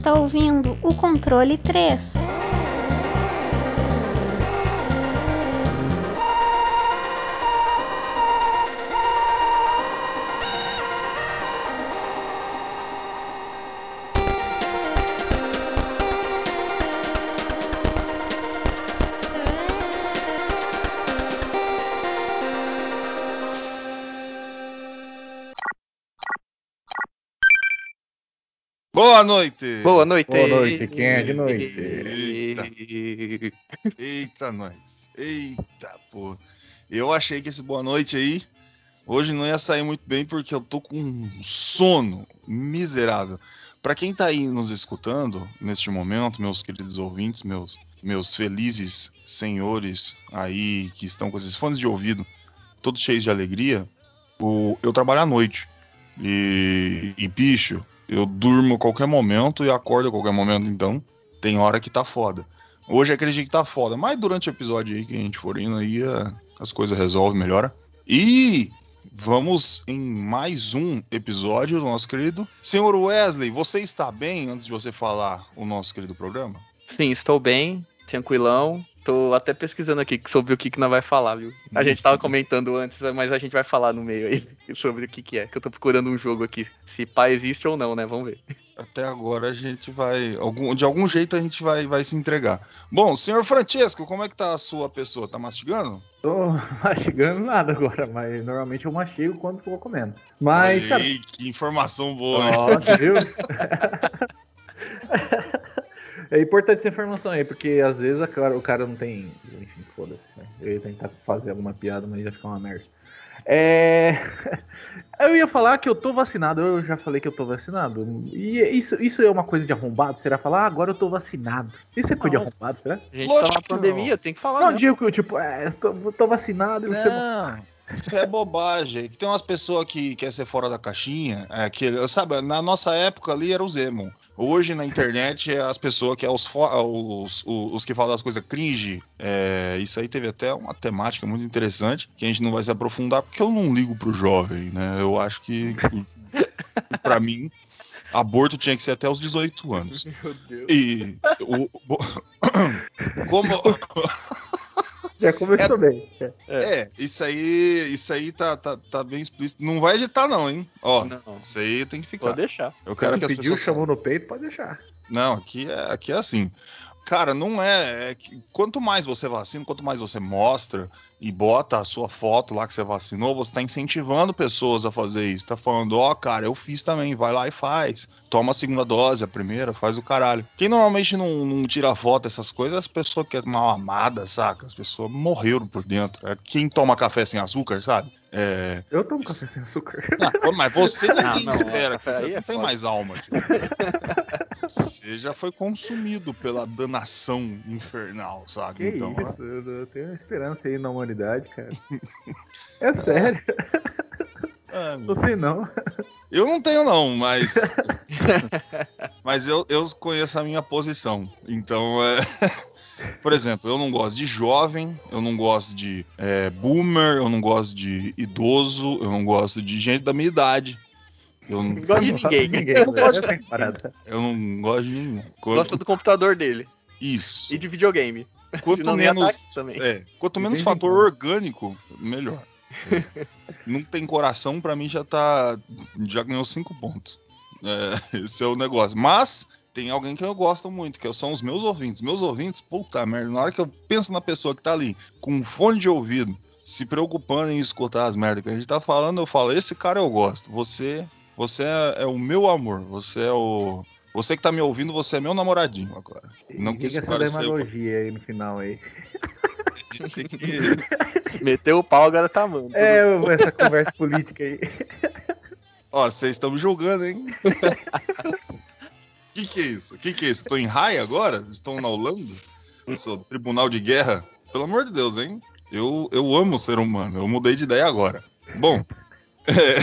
Está ouvindo o controle 3. Boa noite! Boa noite! Boa noite, quem é de noite? Eita, eita, nós. Eita, pô. Eu achei que esse boa noite aí, hoje não ia sair muito bem porque eu tô com um sono miserável. Pra quem tá aí nos escutando neste momento, meus queridos ouvintes, meus, meus felizes senhores aí que estão com esses fones de ouvido todos cheios de alegria, o, eu trabalho à noite. E, e bicho, eu durmo a qualquer momento e acordo a qualquer momento, então tem hora que tá foda. Hoje acredito que tá foda, mas durante o episódio aí que a gente for indo aí, as coisas resolvem, melhora. E vamos em mais um episódio do nosso querido. Senhor Wesley, você está bem antes de você falar o nosso querido programa? Sim, estou bem, tranquilão. Tô até pesquisando aqui sobre o que, que nós vai falar, viu? A gente tava comentando antes, mas a gente vai falar no meio aí sobre o que, que é. Que eu tô procurando um jogo aqui. Se pá existe ou não, né? Vamos ver. Até agora a gente vai. algum- de algum jeito a gente vai, vai se entregar. Bom, senhor Francesco, como é que tá a sua pessoa? Tá mastigando? Tô mastigando nada agora, mas normalmente eu mastigo quando tô comendo. Mas, cara. Ei, que informação boa, hein? Ó, você viu? É importante essa informação aí, porque às vezes a cara- o cara não tem. Enfim, foda-se. Né? Eu ia tentar fazer alguma piada, mas ia ficar uma merda. É. Eu ia falar que eu tô vacinado, eu já falei que eu tô vacinado. E isso, isso é uma coisa de arrombado? Será falar, ah, agora eu tô vacinado? Isso é coisa de Não. arrombado, será? A gente Lógico tá na pandemia, tem que falar. Não, né? digo que eu, tipo, é, tô, tô vacinado e você. Não, isso é bobagem. Que tem umas pessoas que quer ser fora da caixinha. É, que, sabe, na nossa época ali era o Zemo. Hoje na internet é as pessoas que é os, os, os, os que falam das coisas cringe. É, isso aí teve até uma temática muito interessante que a gente não vai se aprofundar porque eu não ligo pro jovem, né? Eu acho que pra mim aborto tinha que ser até os 18 anos. Meu Deus. E o, como Já começou bem. É. É, isso aí, isso aí tá, tá, tá bem explícito. Não vai editar não, hein? Ó, Não. isso aí tem que ficar. Vou deixar. Eu quero que as pediu, pessoas chamou no peito, pode deixar. Não, aqui é, aqui é assim. Cara, não é, é que quanto mais você vacina, quanto mais você mostra e bota a sua foto lá que você vacinou, você tá incentivando pessoas a fazer isso. Tá falando, ó, cara, eu fiz também, vai lá e faz. Toma a segunda dose, a primeira, faz o caralho. Quem normalmente não, não tira foto dessas coisas, é as pessoas que é mal amada, saca? As pessoas morreram por dentro. É quem toma café sem açúcar, sabe? É. Eu tomo café sem açúcar. Ah, pô, mas você ninguém Não, não, espera, café você não é tem foda. mais alma. Tipo. Você já foi consumido pela danação infernal, sabe? Que então, isso, eu, eu tenho esperança aí na humanidade, cara. É sério, é, não sei não. eu não tenho não, mas mas eu, eu conheço a minha posição. Então, é... por exemplo, eu não gosto de jovem, eu não gosto de é, boomer, eu não gosto de idoso, eu não gosto de gente da minha idade. Eu não, Não gosto de ninguém. ninguém Eu não gosto de essa parada. eu não gosto de ninguém. Quando- Gosta do computador dele. Isso. E de videogame. Quanto menos, é, quanto menos fator orgânico, melhor. Não tem coração, pra mim já tá. Já ganhou cinco pontos. É, esse é o negócio. Mas tem alguém que eu gosto muito, que são os meus ouvintes. Meus ouvintes, puta merda, na hora que eu penso na pessoa que tá ali com um fone de ouvido, se preocupando em escutar as merdas que a gente tá falando, eu falo, esse cara eu gosto. Você, você é, é o meu amor. Você é o. Você que tá me ouvindo, você é meu namoradinho agora. Não quis que essa demagogia aí no final aí. Meteu o pau, agora tá amando. É, essa conversa política aí. Ó, vocês estão me julgando, hein? que que é isso? Que que é isso? Tô em raia agora? Estão na Holanda? Sou tribunal de guerra? Pelo amor de Deus, hein? Eu, eu amo o ser humano. Eu mudei de ideia agora. Bom. é.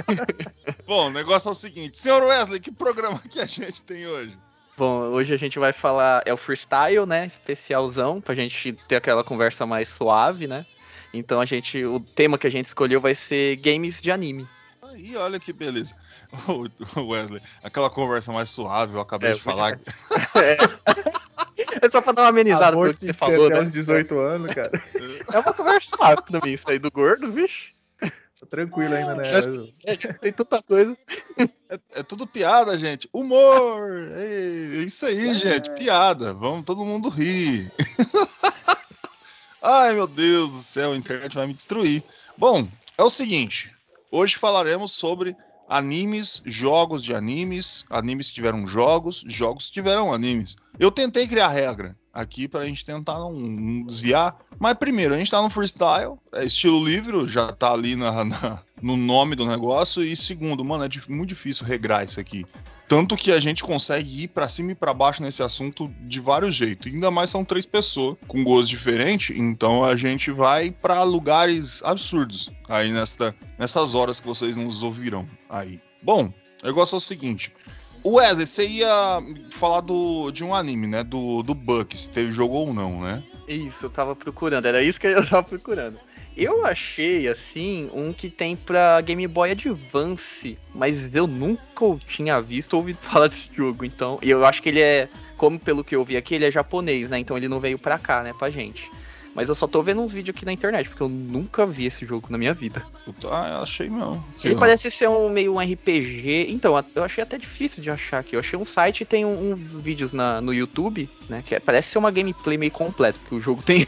Bom, o negócio é o seguinte. Senhor Wesley, que programa que a gente tem hoje? Bom, hoje a gente vai falar. É o freestyle, né? Especialzão, pra gente ter aquela conversa mais suave, né? Então a gente. O tema que a gente escolheu vai ser games de anime. Aí, olha que beleza. O Wesley, aquela conversa mais suave, eu acabei é, de falar. É. é só pra dar uma amenizada no que você falou, né? Até uns 18 anos, cara. É uma conversa rápida isso aí do gordo, bicho. Tô tranquilo ainda, né? É, tem tanta coisa. É, é, tudo piada, gente. Humor! É isso aí, é. gente. Piada. Vamos todo mundo rir. Ai, meu Deus do céu, a internet vai me destruir. Bom, é o seguinte. Hoje falaremos sobre animes, jogos de animes, animes que tiveram jogos, jogos que tiveram animes. Eu tentei criar regra aqui pra gente tentar não, não desviar, mas primeiro, a gente tá no freestyle, é estilo livre, já tá ali na, na, no nome do negócio, e segundo, mano, é muito difícil regrar isso aqui. Tanto que a gente consegue ir para cima e para baixo nesse assunto de vários jeitos. Ainda mais são três pessoas com gostos diferentes, então a gente vai para lugares absurdos aí nesta, nessas horas que vocês nos ouvirão aí. Bom, o negócio é o seguinte. Wesley, você ia falar do, de um anime, né? Do, do Buck, se teve jogo ou não, né? Isso, eu tava procurando, era isso que eu tava procurando. Eu achei, assim, um que tem pra Game Boy Advance, mas eu nunca tinha visto ou ouvido falar desse jogo, então. E eu acho que ele é, como pelo que eu vi aqui, ele é japonês, né? Então ele não veio pra cá, né, pra gente. Mas eu só tô vendo uns vídeos aqui na internet, porque eu nunca vi esse jogo na minha vida. Ah, achei não. Ele parece ser um meio um RPG. Então, eu achei até difícil de achar aqui. Eu achei um site e tem uns vídeos na, no YouTube, né? Que é, parece ser uma gameplay meio completa, porque o jogo tem.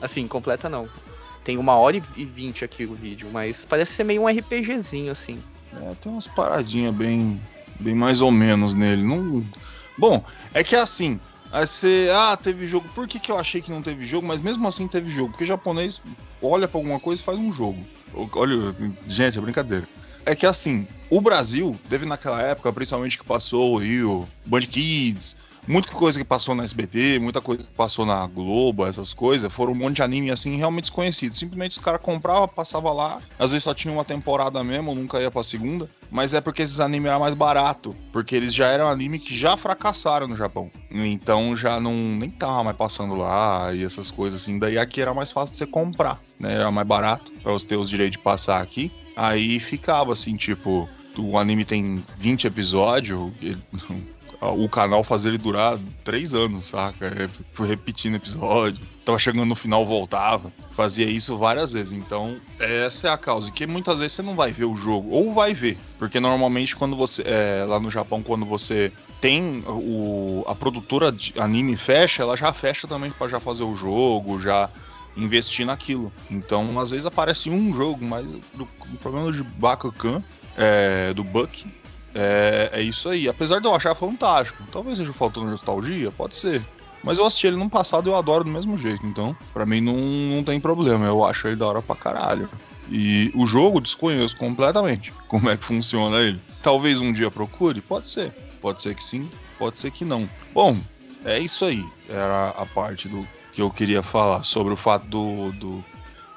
Assim, completa não. Tem uma hora e vinte aqui o vídeo, mas parece ser meio um RPGzinho, assim. É, tem umas paradinhas bem, bem mais ou menos nele. Não... Bom, é que é assim. Aí você, ah, teve jogo. Por que, que eu achei que não teve jogo? Mas mesmo assim teve jogo. Porque japonês olha para alguma coisa e faz um jogo. Olha, gente, é brincadeira. É que assim, o Brasil teve naquela época, principalmente que passou o Rio, Band Kids, muita coisa que passou na SBT, muita coisa que passou na Globo, essas coisas, foram um monte de anime assim realmente desconhecido. Simplesmente os caras compravam, passava lá, às vezes só tinha uma temporada mesmo, nunca ia pra segunda, mas é porque esses animes eram mais barato, porque eles já eram anime que já fracassaram no Japão. Então já não nem tava mais passando lá e essas coisas assim. Daí aqui era mais fácil de você comprar, né? Era mais barato para você ter os direitos de passar aqui. Aí ficava assim, tipo, o anime tem 20 episódios, o canal fazer ele durar três anos, saca? É, foi repetindo episódio. Tava chegando no final, voltava. Fazia isso várias vezes. Então, essa é a causa. Que muitas vezes você não vai ver o jogo. Ou vai ver. Porque normalmente, quando você. É, lá no Japão, quando você tem o, a produtora de anime fecha, ela já fecha também para já fazer o jogo, já investir naquilo. Então, às vezes aparece um jogo, mas o problema de Bakugan, é, do Buck, é, é isso aí. Apesar de eu achar fantástico, talvez seja faltando nostalgia, pode ser. Mas eu assisti ele no passado e eu adoro do mesmo jeito, então para mim não, não tem problema. Eu acho ele da hora pra caralho. E o jogo desconheço completamente como é que funciona ele. Talvez um dia procure, pode ser. Pode ser que sim, pode ser que não. Bom, é isso aí. Era a parte do que eu queria falar sobre o fato do, do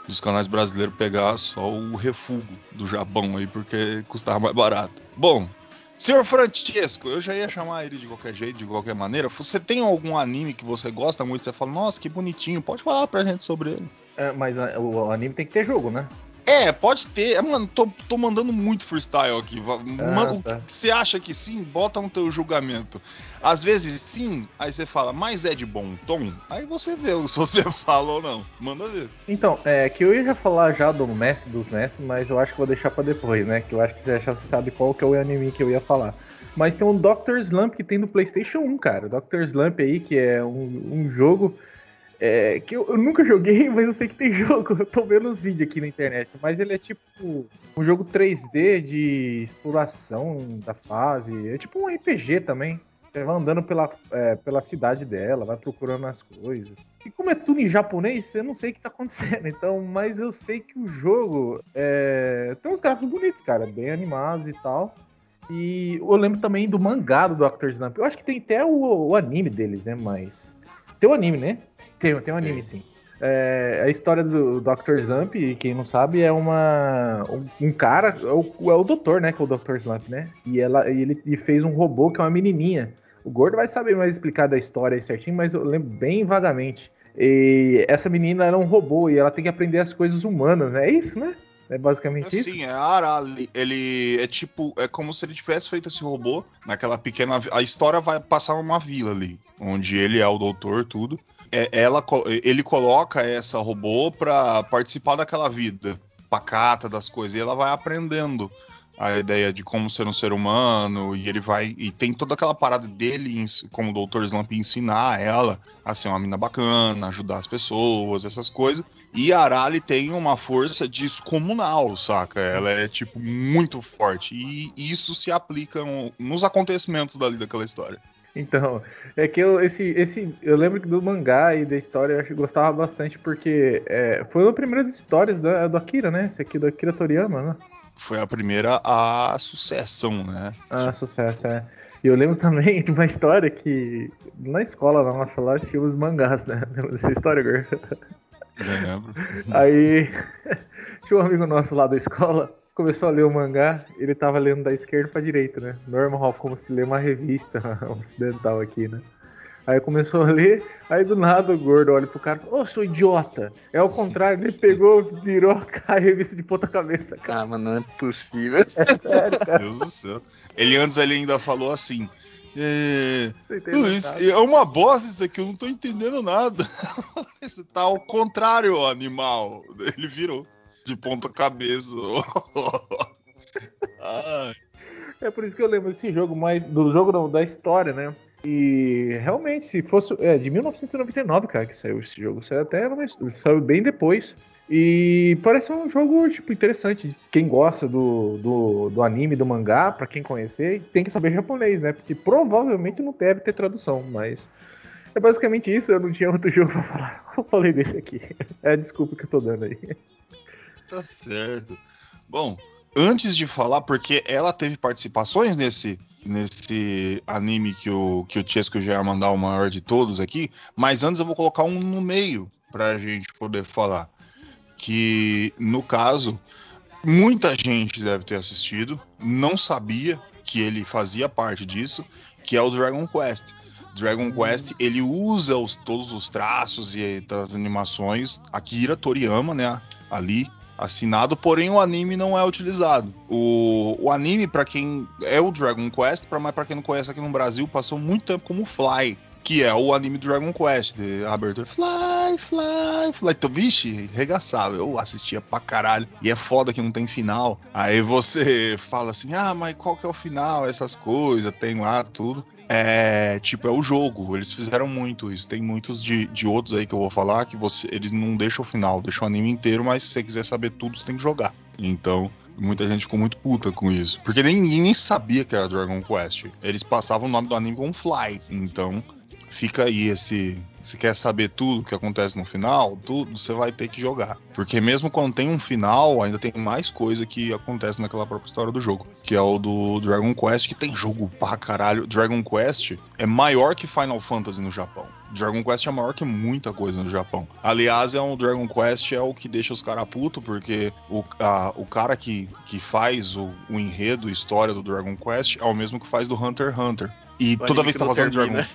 dos canais brasileiros pegar só o refúgio do Japão aí, porque custava mais barato. Bom, Senhor Francesco, eu já ia chamar ele de qualquer jeito, de qualquer maneira. Você tem algum anime que você gosta muito? Você fala, nossa, que bonitinho. Pode falar pra gente sobre ele. É, mas a, o anime tem que ter jogo, né? É, pode ter. É, mano, tô, tô mandando muito freestyle aqui. Ah, tá. você acha que sim? Bota no teu julgamento. Às vezes sim, aí você fala, mas é de bom tom? Aí você vê se você fala ou não. Manda ver. Então, é que eu ia já falar já do mestre dos mestres, mas eu acho que vou deixar pra depois, né? Que eu acho que você já sabe qual que é o anime que eu ia falar. Mas tem um Doctor Slump que tem no PlayStation 1, cara. Doctor Slump aí, que é um, um jogo é, que eu, eu, nunca joguei, mas eu sei que tem jogo. Eu tô vendo os vídeos aqui na internet. Mas ele é tipo um jogo 3D de exploração da fase. É tipo um RPG também. Você vai andando pela, é, pela cidade dela, vai procurando as coisas. E como é tudo em japonês, eu não sei o que tá acontecendo. Então, mas eu sei que o jogo é... tem uns gráficos bonitos, cara, bem animados e tal. E eu lembro também do mangá do Dr. Slump. Eu acho que tem até o, o anime deles, né? Mas. Tem o anime, né? Tem, tem um anime, sim. É, a história do Dr. Slump, quem não sabe, é uma. Um, um cara, é o, é o doutor, né? Que é o Dr. Slump, né? E ela, e ele fez um robô que é uma menininha. O Gordo vai saber mais explicar da história aí certinho, mas eu lembro bem vagamente. E essa menina era um robô e ela tem que aprender as coisas humanas, né? É isso, né? É basicamente isso? Sim, é a Arali. Ele é tipo, é como se ele tivesse feito esse robô naquela pequena. A história vai passar numa vila ali, onde ele é o doutor, tudo. É, ela, ele coloca essa robô pra participar daquela vida pacata das coisas e ela vai aprendendo a ideia de como ser um ser humano e ele vai e tem toda aquela parada dele como o Dr. Slump ensinar ela a ser uma mina bacana, ajudar as pessoas, essas coisas. E a Arali tem uma força descomunal, saca? Ela é tipo muito forte e isso se aplica nos acontecimentos dali daquela história. Então, é que eu, esse, esse, eu lembro do mangá e da história eu gostava bastante porque é, foi a primeira histórias do, do Akira, né? Esse aqui do Akira Toriyama, né? foi a primeira a sucessão, né? Ah, sucesso, é. E eu lembro também de uma história que na escola nossa lá tinha os mangás, né? Lembra dessa história, Gor? Lembro. Aí tinha um amigo nosso lá da escola, começou a ler o mangá, ele tava lendo da esquerda pra direita, né? Normal, como se lê uma revista ocidental aqui, né? Aí começou a ler, aí do nada o gordo olha pro cara, ô, oh, seu idiota! É o contrário, ele pegou, virou a revista de ponta cabeça, cara. Ah, mas não é possível. É sério, cara. Deus do céu. Ele antes ele ainda falou assim. É, é uma bosta isso aqui, eu não tô entendendo nada. Você tá ao contrário, animal. Ele virou de ponta cabeça. é por isso que eu lembro desse jogo mais. Do jogo não, da história, né? E realmente, se fosse. É de 1999, cara, que saiu esse jogo. Saiu até saiu bem depois. E parece um jogo, tipo, interessante. Quem gosta do, do, do anime, do mangá, para quem conhecer, tem que saber japonês, né? Porque provavelmente não deve ter tradução, mas. É basicamente isso, eu não tinha outro jogo pra falar. Eu falei desse aqui. É a desculpa que eu tô dando aí. Tá certo. Bom, antes de falar, porque ela teve participações nesse nesse anime que o, que o Chesco já ia mandar o maior de todos aqui, mas antes eu vou colocar um no meio pra gente poder falar. Que, no caso, muita gente deve ter assistido, não sabia que ele fazia parte disso, que é o Dragon Quest. Dragon Quest ele usa os, todos os traços e das animações Akira Toriyama, né, ali assinado, porém o anime não é utilizado. O, o anime, para quem é o Dragon Quest, para quem não conhece aqui no Brasil, passou muito tempo como Fly, que é o anime do Dragon Quest, de abertura Fly, Fly, Fly. Então, vixe, regaçava. Eu assistia pra caralho. E é foda que não tem final. Aí você fala assim: ah, mas qual que é o final? Essas coisas, tem lá tudo é tipo, é o jogo. Eles fizeram muito isso. Tem muitos de, de outros aí que eu vou falar que você, eles não deixam o final, deixam o anime inteiro, mas se você quiser saber tudo, você tem que jogar. Então, muita gente ficou muito puta com isso. Porque nem sabia que era Dragon Quest. Eles passavam o nome do anime com Fly. Então, fica aí esse. Se quer saber tudo que acontece no final, tudo você vai ter que jogar. Porque mesmo quando tem um final, ainda tem mais coisa que acontece naquela própria história do jogo. Que é o do Dragon Quest, que tem jogo pra caralho. Dragon Quest é maior que Final Fantasy no Japão. Dragon Quest é maior que muita coisa no Japão. Aliás, é um Dragon Quest é o que deixa os caras putos, porque o, a, o cara que, que faz o, o enredo, história do Dragon Quest é o mesmo que faz do Hunter x Hunter. E o toda vez que tá fazendo Dragon.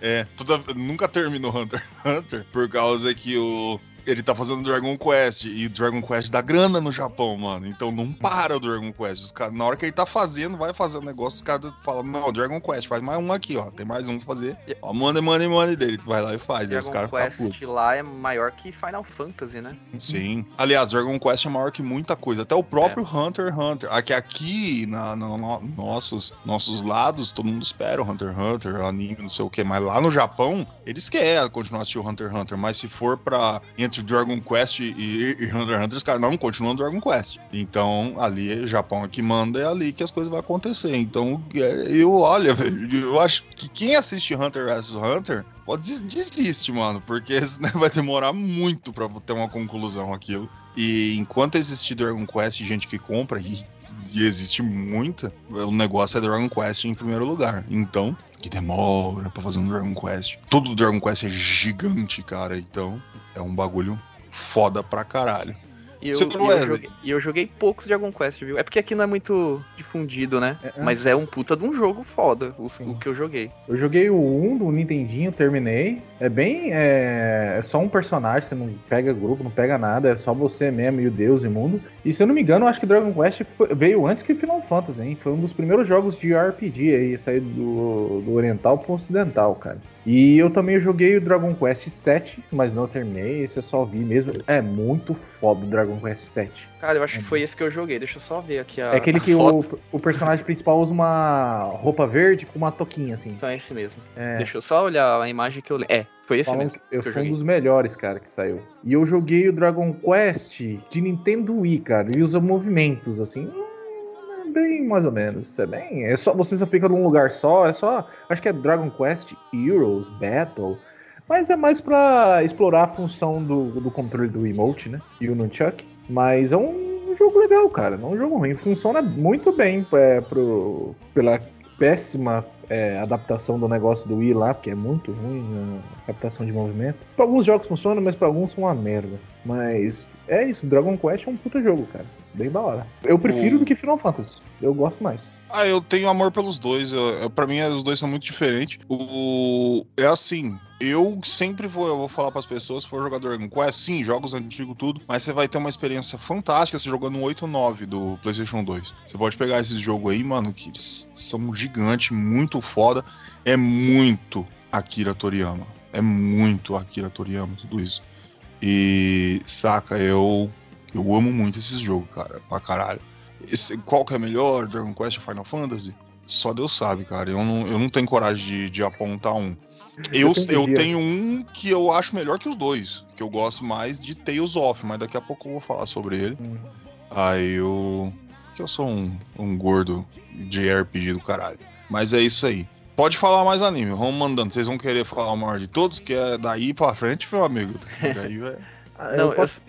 É, toda, nunca terminou Hunter x Hunter, por causa que o, ele tá fazendo Dragon Quest e Dragon Quest dá grana no Japão, mano. Então não para o Dragon Quest. Os cara, na hora que ele tá fazendo, vai fazendo negócio, os caras falam: Não, Dragon Quest, faz mais um aqui, ó. Tem mais um pra fazer. Ó, money, money, money dele. Tu vai lá e faz. Dragon aí os caras ficam putos. lá é maior que Final Fantasy, né? Sim. Aliás, Dragon Quest é maior que muita coisa. Até o próprio é. Hunter x Hunter. Aqui, aqui na, na, na, nossos, nossos lados, todo mundo espera o Hunter x Hunter, anime, não sei o que. Mas lá no Japão, eles querem continuar assistindo o Hunter x Hunter. Mas se for pra. Entre Dragon Quest e, e Hunter x Hunter, os caras não continuam Dragon Quest. Então, ali, é Japão é que manda, é ali que as coisas vão acontecer. Então, é, eu, olha, eu acho que quem assiste Hunter vs Hunter pode desistir, mano, porque vai demorar muito para ter uma conclusão aquilo. E enquanto existir Dragon Quest, gente que compra, e, e, existe muita, o negócio é Dragon Quest em primeiro lugar. Então, que demora para fazer um Dragon Quest. Todo Dragon Quest é gigante, cara. Então, é um bagulho foda pra caralho. E eu, e eu Wesley. joguei, e eu joguei poucos Dragon Quest, viu? É porque aqui não é muito difundido, né? É, é. Mas é um puta de um jogo foda, o, o que eu joguei. Eu joguei o 1 do Nintendinho, terminei. É bem. É, é só um personagem, você não pega grupo, não pega nada, é só você mesmo e o Deus e o mundo. E se eu não me engano, eu acho que Dragon Quest foi- veio antes que Final Fantasy, hein? Foi um dos primeiros jogos de RPG aí, sair do, do oriental pro ocidental, cara. E eu também joguei o Dragon Quest 7, mas não terminei, esse eu só vi mesmo. É muito foda o Dragon Quest 7. Cara, eu acho que Uhum. foi esse que eu joguei. Deixa eu só ver aqui a. É aquele a que o, o personagem principal usa uma roupa verde com uma toquinha, assim. Então é esse mesmo. É. Deixa eu só olhar a imagem que eu. É, foi esse Falam mesmo. que eu que eu fui um dos melhores, cara, que saiu. E eu joguei o Dragon Quest de Nintendo Wii, cara. Ele usa movimentos, assim. É Bem mais ou menos. É bem. É só. Você só fica num lugar só. É só. Acho que é Dragon Quest Heroes Battle. Mas é mais pra explorar a função do, do controle do emote, né? E o Nunchuck. Mas é um jogo legal, cara. Não é um jogo ruim. Funciona muito bem é, pro, pela péssima é, adaptação do negócio do Wii lá, porque é muito ruim a captação de movimento. Pra alguns jogos funciona, mas pra alguns são uma merda. Mas é isso, Dragon Quest é um puta jogo, cara. Bem da hora. Eu prefiro O- do que Final Fantasy. Eu gosto mais. Ah, eu tenho amor pelos dois. Pra mim, os dois são muito diferentes. O, é assim, eu sempre vou, eu vou falar pras pessoas, se for jogador Dragon Quest, sim, jogos antigos, tudo, mas você vai ter uma experiência fantástica se jogando um 8 ou 9 do PlayStation 2. Você pode pegar esses jogos aí, mano, que são gigantes, muito foda. É muito Akira Toriyama. É muito Akira Toriyama, tudo isso. E, saca, eu, eu amo muito esses jogos, cara, pra caralho. Esse- qual que é melhor, Dragon Quest ou Final Fantasy? Só Deus sabe, cara. Eu não, eu não tenho coragem de, de apontar um. Eu, Eu tenho eu tenho um que eu acho melhor que os dois. Que eu gosto mais de Tales of, mas daqui a pouco eu vou falar sobre ele. Hum. Aí eu. Que eu sou um, um gordo de RPG do caralho. Mas é isso aí. Pode falar mais anime, vamos mandando. Vocês vão querer falar o maior de todos, que é daí pra frente, meu amigo. Daí é... Não, eu, posso-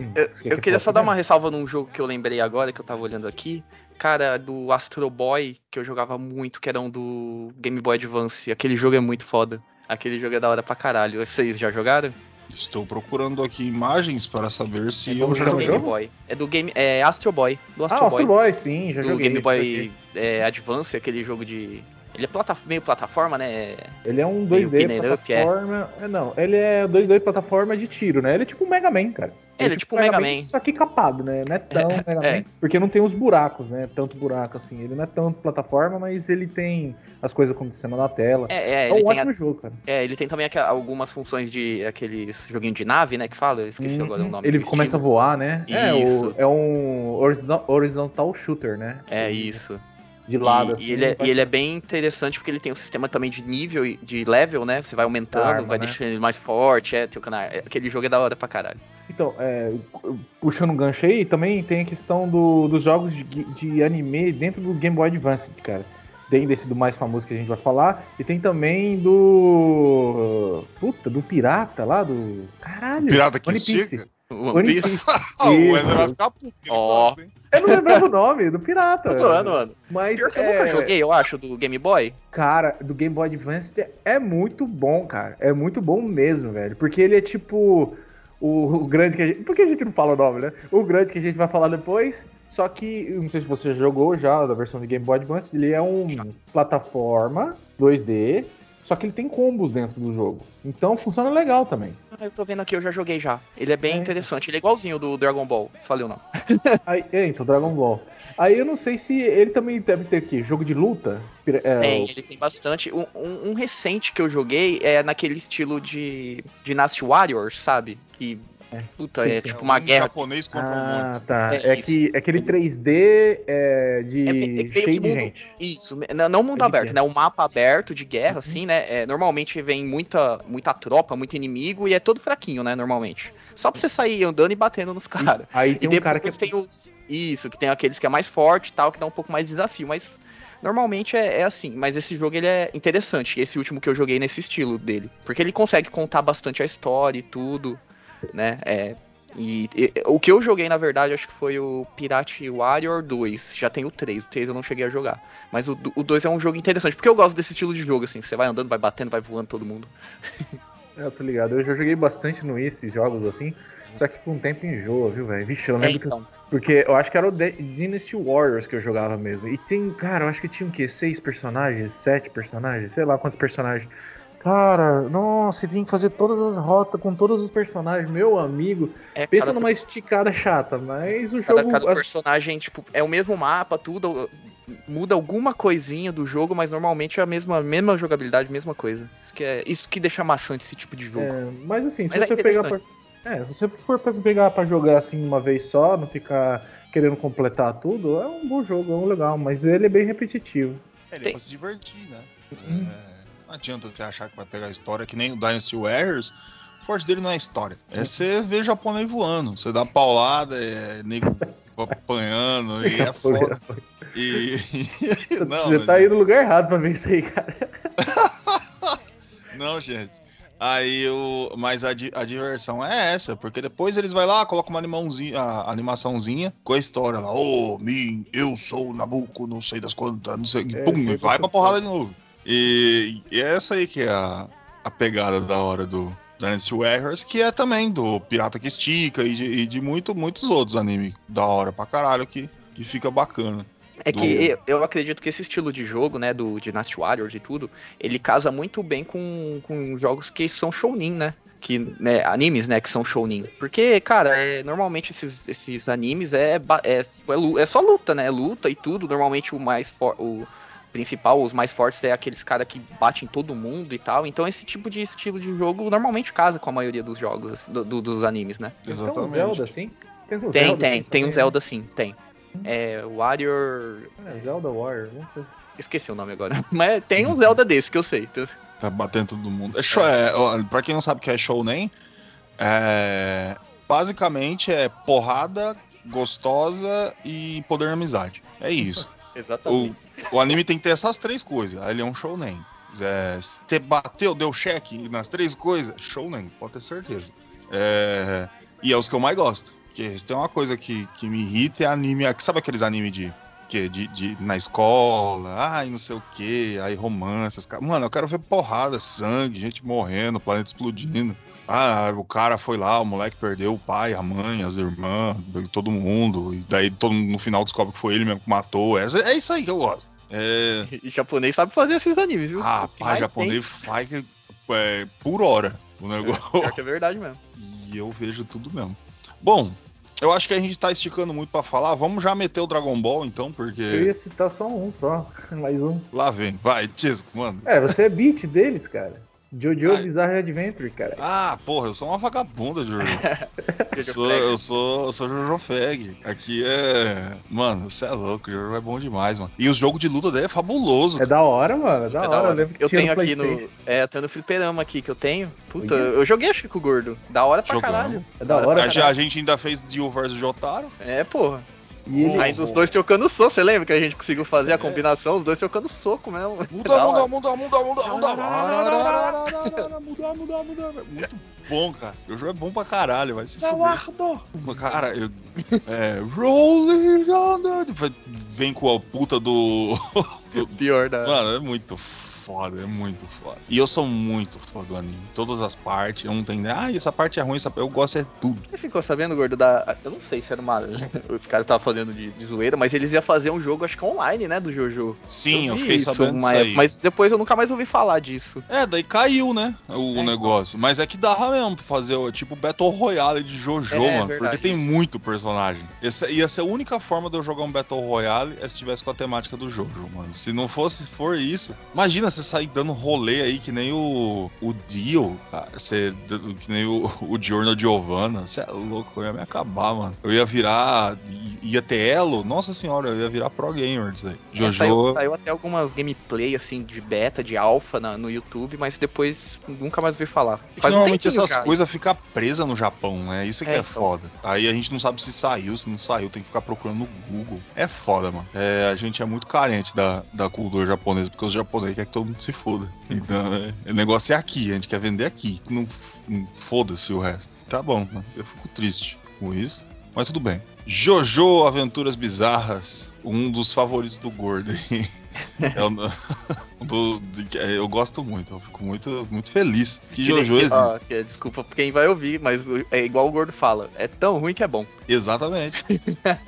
Hum, eu- queria só dar uma ressalva num jogo que eu lembrei agora, que eu tava olhando aqui. Cara, do Astro Boy, que eu jogava muito, que era um do Game Boy Advance. Aquele jogo é muito foda. Aquele jogo é da hora pra caralho. Vocês já jogaram? Estou procurando aqui imagens para saber se É eu do já jogo? Game joguei. Boy. É do Game. É Astro Boy. Do Astro Ah, Boy. Astro Boy, sim, já do joguei. Game Boy joguei. é, Advance, aquele jogo de. Ele é plata- meio plataforma, né? Ele é um Meio 2D pinner up, é. plataforma. É. Não, ele é 2D plataforma de tiro, né? Ele é tipo um Mega Man, cara. Ele é tipo um Mega Man. Só que capado, né? Não é tão Mega é. Man. Porque não tem os buracos, né? Tanto buraco assim. Ele não é tanto plataforma, mas ele tem as coisas acontecendo na tela. É, é, É, ele, um ótimo a- jogo, cara. é, ele tem também aqua- algumas funções de aqueles joguinho de nave, né? Que fala, eu esqueci agora o Uhum. nome. Ele começa a estilo. voar, né? É, o- Isso. é um horizontal shooter, né? É isso. De lado, e, assim. e ele, é, e ele é bem interessante porque ele tem um sistema também de nível, e de level, né? Você vai aumentando, arma, vai né? deixando ele mais forte, é, tem o canal. Aquele jogo é da hora pra caralho. Então, é, puxando um gancho aí, também tem a questão do- dos jogos de, de anime dentro do Game Boy Advance, cara. Tem desse do mais famoso que a gente vai falar, e tem também do. Puta, do Pirata lá, do. Caralho! Pirata que One Piece. estica? O One Piece. O. Wesley vai ficar puto. Ó. Eu não lembrava o nome, do Pirata. Tô zoando, mano. Mas Pior que eu é, nunca joguei, eu acho, do Game Boy. Cara, do Game Boy Advance é muito bom, cara. É muito bom mesmo, velho. Porque ele é tipo o, o grande que a gente. Por que a gente não fala o nome, né? O grande que a gente vai falar depois. Só que, eu não sei se você já jogou já da versão de Game Boy Advance, ele é um plataforma 2D, só que ele tem combos dentro do jogo. Então funciona legal também. Ah, eu tô vendo aqui, eu já joguei já. Ele é bem É. interessante, ele é igualzinho do Dragon Ball. Falei o nome. Aí, é, então, Dragon Ball. Aí eu não sei se ele também deve ter aqui, jogo de luta. É, Tem, ele tem bastante. Um, um- um recente que eu joguei é naquele estilo de Dynasty Warriors, sabe? Que. Puta, Sim, é sim. tipo É uma um guerra. japonês contra um Ah, monte. tá. É É, que, é aquele 3D é, de É que cheio de mundo- gente. Isso, não, não mundo É aberto, guerra. né? Um mapa aberto de guerra, Uhum. assim, né? É, normalmente vem muita, muita tropa, muito inimigo e é todo fraquinho, né? Normalmente. Só pra você sair andando e batendo nos caras. Aí E tem um depois cara que tem os. Isso, que tem aqueles que é mais forte e tal, que dá um pouco mais de desafio, mas normalmente é, é assim. Mas esse jogo ele é interessante, esse último que eu joguei nesse estilo dele. Porque ele consegue contar bastante a história e tudo, né? É. E, e- o que eu joguei, na verdade, acho que foi o Pirate Warrior 2. Já tem o 3. O 3 eu não cheguei a jogar. Mas o, o 2 é um jogo interessante. Porque eu gosto desse estilo de jogo, assim. que Você vai andando, vai batendo, vai voando todo mundo. É, eu tô ligado. Eu já joguei bastante no Wii esses jogos assim. Só que com o tempo enjoa, viu, velho? Vixe, eu É, lembro que. então. Porque eu acho que era o D- Dynasty Warriors que eu jogava mesmo. E tem, cara, eu acho que tinha o quê? Seis personagens? Sete personagens? Sei lá quantos personagens. Cara, nossa, tem que fazer todas as rotas com todos os personagens, meu amigo. É, Pensa cada, numa esticada chata, mas o cada, jogo. cada personagem, tipo, é o mesmo mapa, tudo. Muda alguma coisinha do jogo, mas normalmente é a mesma, a mesma jogabilidade, mesma coisa. Isso que, é, isso que deixa maçante esse tipo de jogo. É, mas assim, se Mas é você pegar pra, é, se você for pra pegar pra jogar assim uma vez só, não ficar querendo completar tudo, é um bom jogo, é um legal, mas ele é bem repetitivo. É, ele é Tem- pra se divertir, né? Uhum. É, não adianta você achar que vai pegar a história, que nem o Dynasty Warriors. O forte dele não é história. É você ver japonês voando. Você dá paulada, é nego apanhando, e é foda. E. não, você mas- tá aí no lugar errado pra ver isso aí, cara. Não, gente. Aí o. Mas a, di- a diversão é essa, porque depois eles vão lá, colocam uma animãozinha, a animaçãozinha com a história lá. Ô, mim, eu sou o Nabucco, não sei das quantas, não sei. É, pum, e vai pra das porrada de novo. E, e é essa aí que é a, a pegada da hora do Dynasty Warriors, que é também do Pirata que Estica e de, e de muito, muitos outros animes da hora pra caralho que, que fica bacana. É que eu, eu acredito que esse estilo de jogo, né, do Dynasty Warriors e tudo, ele casa muito bem com, com jogos que são shounen, né? Que, né, animes, né, que são shounen. Porque, cara, é, normalmente esses, esses animes é, é, é, é só luta, né? É luta e tudo. Normalmente o mais for, o principal, os mais fortes é aqueles caras que batem em todo mundo e tal. Então esse tipo de estilo de jogo normalmente casa com a maioria dos jogos, assim, do- do- dos animes, né? Tem um Exatamente. Zelda, assim? Tem, um Tem, Zelda, tem, assim, tem um Zelda sim, tem. É, Warrior. É, Zelda Warrior, assim. Esqueci o nome agora. Mas tem um Zelda desse que eu sei. então- Tá batendo todo mundo. É, show, é, ó, pra quem não sabe o que é shounen, é, basicamente é porrada, gostosa e poder na amizade. É isso. Exatamente. O, o anime tem que ter essas três coisas. Ele é um shounen. É, se te bateu, deu cheque nas três coisas, shounen, pode ter certeza. É, e é os que eu mais gosto. Porque se tem uma coisa que, que me irrita é anime. Sabe aqueles anime de. Que, de, de- na escola, ai, não sei o que, aí romance, essas ca- Mano, eu quero ver porrada, sangue, gente morrendo, planeta explodindo. Ah, o cara foi lá, o moleque perdeu o pai, a mãe, as irmãs, todo mundo. E daí todo mundo no final descobre que foi ele mesmo que matou. É, é isso aí que eu gosto. É, E japonês sabe fazer esses animes, viu? ah, pá, mais japonês faz é, por hora o tem, negócio. que é verdade mesmo. E eu vejo tudo mesmo. Bom, eu acho que a gente tá esticando muito pra falar. Vamos já meter o Dragon Ball então, Eu porque ia citar só um, só. Mais um. lá vem. Vai, Tisco, mano. É, você é beat deles, cara. Jojo Ai. Bizarre Adventure, cara. Ah, porra, eu sou uma vagabunda, Jojo. Eu sou, eu sou, eu sou Jojo Feg. Aqui é. Mano, você é louco, o Jojo é bom demais, mano. E o jogo de luta dele é fabuloso. É da hora, mano. É da É hora. da Eu lembro que Eu tinha tenho aqui no. É, eu tenho no fliperama aqui que eu tenho. Puta, Olha. eu joguei acho que com o gordo. Da hora pra Jogamos. caralho. É da hora, a, cara. gente- a gente ainda fez Dio vs Jotaro. É, porra. Ele. Ainda os dois trocando soco. Você lembra que a gente conseguiu fazer É. a combinação? Os dois trocando soco mesmo. Muda, Da muda, muda, muda, muda, muda. Muda, muda, muda. Muito bom, cara. O jogo é bom pra caralho, vai se fuder. Cara, eu. É. Rolling. Vem com a puta do. do- Pior da. Mano, é muito foda, é muito foda. E eu sou muito fã do anime. Todas as partes. Eu não tenho. Ah, essa parte é ruim, essa... eu gosto é tudo. Você ficou sabendo, gordo, da. Eu não sei se era uma. Os caras estavam fazendo de, de zoeira, mas eles iam fazer um jogo, acho que online, né, do Jojo. Sim, eu, vi fiquei isso sabendo uma disso Mas depois eu nunca mais ouvi falar disso. É, daí caiu, né? O É. negócio. Mas é que dava mesmo pra fazer tipo Battle Royale de JoJo, É, mano. verdade. Porque tem muito personagem. Essa ia ser a única forma de eu jogar um Battle Royale é se tivesse com a temática do JoJo, mano. Se não fosse for isso. Imagina você sair dando rolê aí que nem o. O Dio, cara. Você, que nem o, o Giorno Giovanna. Você é louco, eu ia me acabar, mano. Eu ia virar. Ia ter elo. Nossa senhora, eu ia virar pro gamer disso aí. É, JoJo. saiu, saiu até algumas gameplay, assim, de beta, de na- no YouTube, mas depois nunca mais ouvi falar. É um normalmente essas coisas ficam presas no Japão, né? Isso é que É, é, então. foda. Aí a gente não sabe se saiu, se não saiu, tem que ficar procurando no Google. É foda, mano. É, a gente é muito carente da, da cultura japonesa, porque os japoneses querem que todo mundo se foda. Então, é, o negócio é aqui, a gente quer vender aqui. Não, não foda-se o resto. Tá bom, eu fico triste com isso. Mas tudo bem. Jojo Aventuras Bizarras, um dos favoritos do Gordo. É um, um dos, é, eu gosto muito, eu fico muito, muito feliz que Jojo existe. ó, que- desculpa quem vai ouvir, mas é igual o Gordo fala. É tão ruim que é bom. Exatamente.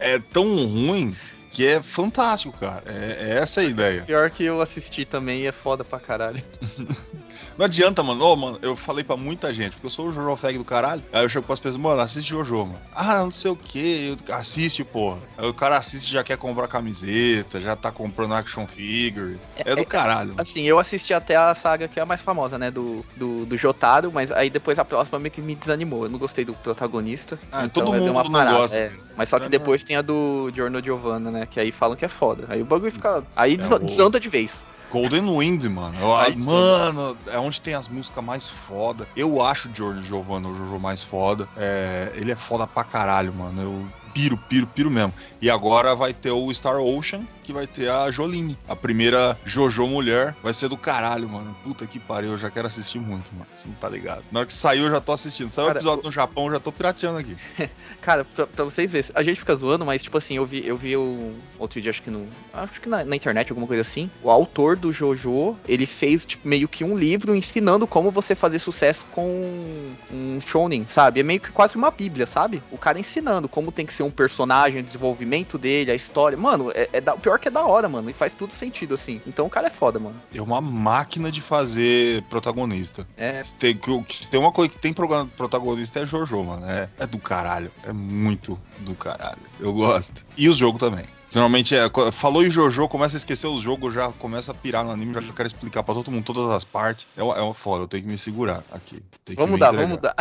é tão ruim que é fantástico, cara. É, é essa a ideia. Pior que eu assisti também e é foda pra caralho. Não adianta, mano. Ô, mano, eu falei pra muita gente, porque eu sou o Jojo Fag do caralho. Aí eu chego pras pessoas, mano, assiste Jojo, mano. Ah, não sei o que, assiste, porra. Aí o cara assiste e já quer comprar camiseta, já tá comprando action figure. É do caralho. Assim, eu assisti até a saga que é a mais famosa, né? Do, do, do Jotaro, mas aí depois a próxima meio que me desanimou. Eu não gostei do protagonista. Ah, então todo mundo uma não parada, gosta é. Mas só que É, depois tem a do Giorno Giovanna, né? Que aí falam que é foda. Aí o bagulho fica. Aí É, desa- o- desanda de vez. Golden Wind, mano. Eu- Ai, mano, é onde tem as músicas mais foda. Eu acho o Giorgio Giovanna o Jojo mais foda. É, ele é foda pra caralho, mano. Eu piro, piro, piro mesmo. E agora vai ter o Star Ocean, que vai ter a Joline. A primeira Jojo mulher. Vai ser do caralho, mano. Puta que pariu, eu já quero assistir muito, mano. Você não tá ligado. Na hora que saiu, eu já tô assistindo. Saiu o episódio no Japão, eu já tô pirateando aqui. Cara, pra, pra vocês verem, a gente fica zoando, mas tipo assim, eu vi, eu vi o, outro dia, acho que no. Acho que na, na internet, alguma coisa assim. O autor do Jojo, ele fez tipo, meio que um livro ensinando como você fazer sucesso com um shonen, sabe? É meio que quase uma bíblia, sabe? O cara ensinando como tem que ser um personagem, o desenvolvimento dele, a história. Mano, é, é da- o pior que é da hora, mano. E faz tudo sentido, assim. Então o cara é foda, mano. É uma máquina de fazer protagonista. É. Se tem, se tem uma coisa que tem protagonista é Jojo, mano. É, é do caralho. É muito do caralho. Eu gosto. E os jogos também. Geralmente é. Falou em Jojo, começa a esquecer os jogos, já começa a pirar no anime, já quero explicar pra todo mundo todas as partes. É uma, é uma foda, eu tenho que me segurar aqui. Vamos mudar, vamos mudar.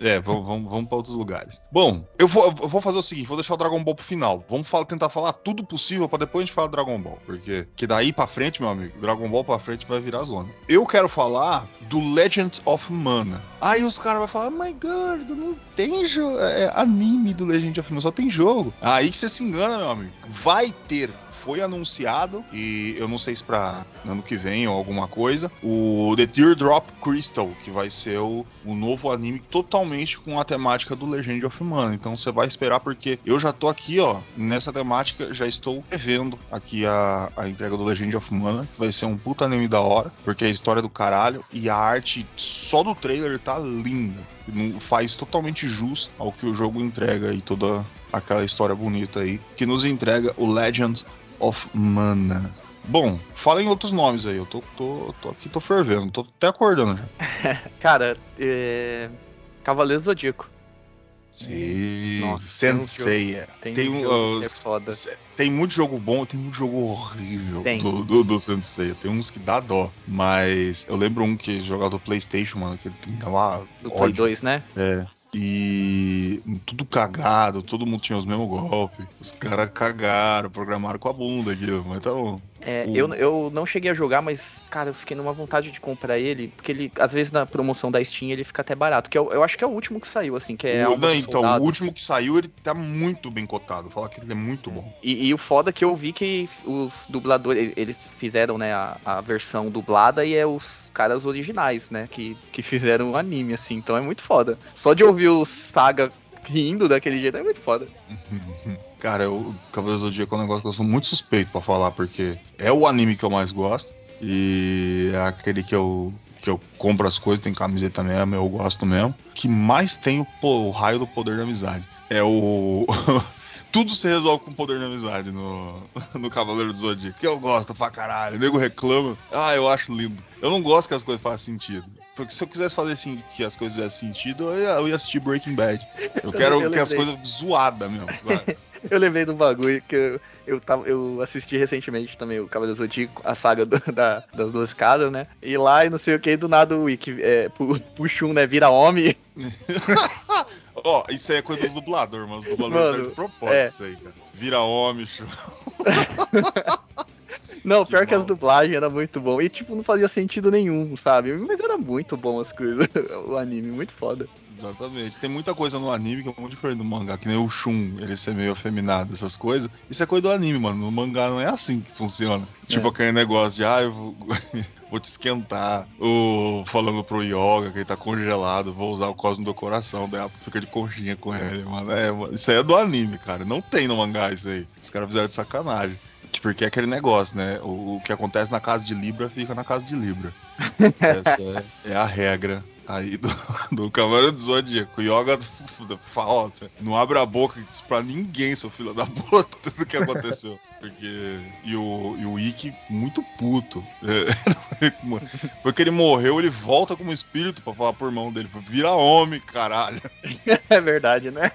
É, vamos, vamos, vamos pra outros lugares. Bom, eu vou, eu vou fazer o seguinte, vou deixar o Dragon Ball pro final. Vamos falar- tentar falar tudo possível pra depois a gente falar do Dragon Ball. Porque que daí pra frente, meu amigo, Dragon Ball pra frente vai virar zona. Eu quero falar do Legend of Mana. Aí os caras vão falar, oh my god, não tem jo- é, anime do Legend of Mana, só tem jogo. Aí que você se engana, meu amigo. Vai ter foi anunciado e eu não sei se pra ano que vem ou alguma coisa, o The Teardrop Crystal, que vai ser o, o novo anime totalmente com a temática do Legend of Mana. Então você vai esperar porque eu já tô aqui, ó, nessa temática, já estou prevendo aqui a, a entrega do Legend of Mana, que vai ser um puta anime da hora, porque é a história do caralho e a arte só do trailer tá linda. Faz totalmente jus ao que o jogo entrega e toda aquela história bonita aí, que nos entrega o Legend of Mana. Bom, fala em outros nomes aí. Eu tô, tô, tô aqui, tô fervendo, tô até acordando já. Cara, é. Cavaleiro Zodíaco. Sim, Nossa, Sensei. Tem, Tem, um um, jogo uh, que é. Tem muito jogo bom, tem muito jogo horrível Tem. do, do, do Sensei. Tem uns que dá dó. Mas eu lembro um que jogava do Playstation, mano, que me dava Do Play ódio. 2, né? É. E tudo cagado, todo mundo tinha os mesmos golpes. Os caras cagaram, programaram com a bunda aquilo, mas tá bom. É, eu, eu não cheguei a jogar, mas, cara, eu fiquei numa vontade de comprar ele, porque ele, às vezes, na promoção da Steam, ele fica até barato. Que eu, eu acho que é o último que saiu, assim, que é O- não, então, o último que saiu, ele tá muito bem cotado. Falar que ele é muito bom. E, e o foda é que eu vi que os dubladores, eles fizeram, né, a, a versão dublada e é os caras originais, né, que, que fizeram o anime, assim, então é muito foda. Só de ouvir o Saga rindo daquele jeito é muito foda. Cara, o Cavaleiro do Zodíaco é um negócio que eu sou muito suspeito pra falar, porque é o anime que eu mais gosto. E é aquele que eu, que eu compro as coisas, tem camiseta mesmo, eu gosto mesmo. Que mais tem o, o raio do poder da amizade. É o. Tudo se resolve com o poder da amizade no, no Cavaleiro do Zodíaco. Que eu gosto pra caralho. O nego reclama. Ah, eu acho lindo. Eu não gosto que as coisas façam sentido. Porque se eu quisesse fazer assim, que as coisas fizessem sentido, eu ia, eu ia assistir Breaking Bad. Eu quero eu que as coisas zoadas mesmo? Eu lembrei do bagulho que eu, eu, tava, eu assisti recentemente também o Cavaleiro do Zodíaco, a saga do- da- das duas casas, né? E lá e não sei o que, do nada o Wiki é, pu- puxa um, né? Vira homem. Ó, isso aí é coisa dos dubladores, mas os dubladores Mano, de propósito é. isso aí, cara. Vira homem, show. Não, Que pior que as mal. dublagens era muito bom. E tipo, não fazia sentido nenhum, sabe? Mas era muito bom as coisas. o anime, muito foda. Exatamente. Tem muita coisa no anime que é muito diferente do mangá, que nem o Shun, ele ser meio afeminado, essas coisas. Isso é coisa do anime, mano. No mangá não é assim que funciona. Tipo É. aquele negócio de, ah, eu vou, vou te esquentar. Ou falando pro Yoga que ele tá congelado, vou usar o cosmo do coração, daí fica de conchinha com ele, mano. É, isso aí é do anime, cara. Não tem no mangá isso aí. Os caras fizeram de sacanagem. Que porque é aquele negócio, né? O, o que acontece na casa de Libra fica na casa de Libra. Essa é, é a regra aí do, do Cavaleiro do Zodíaco. O Yoga fala, não abre a boca pra ninguém, seu filho da puta, do que aconteceu. Porque. E o, e o Ikki, muito puto. É, porque ele morreu, ele volta como espírito pra falar por mão dele. Vira homem, caralho. É verdade, né?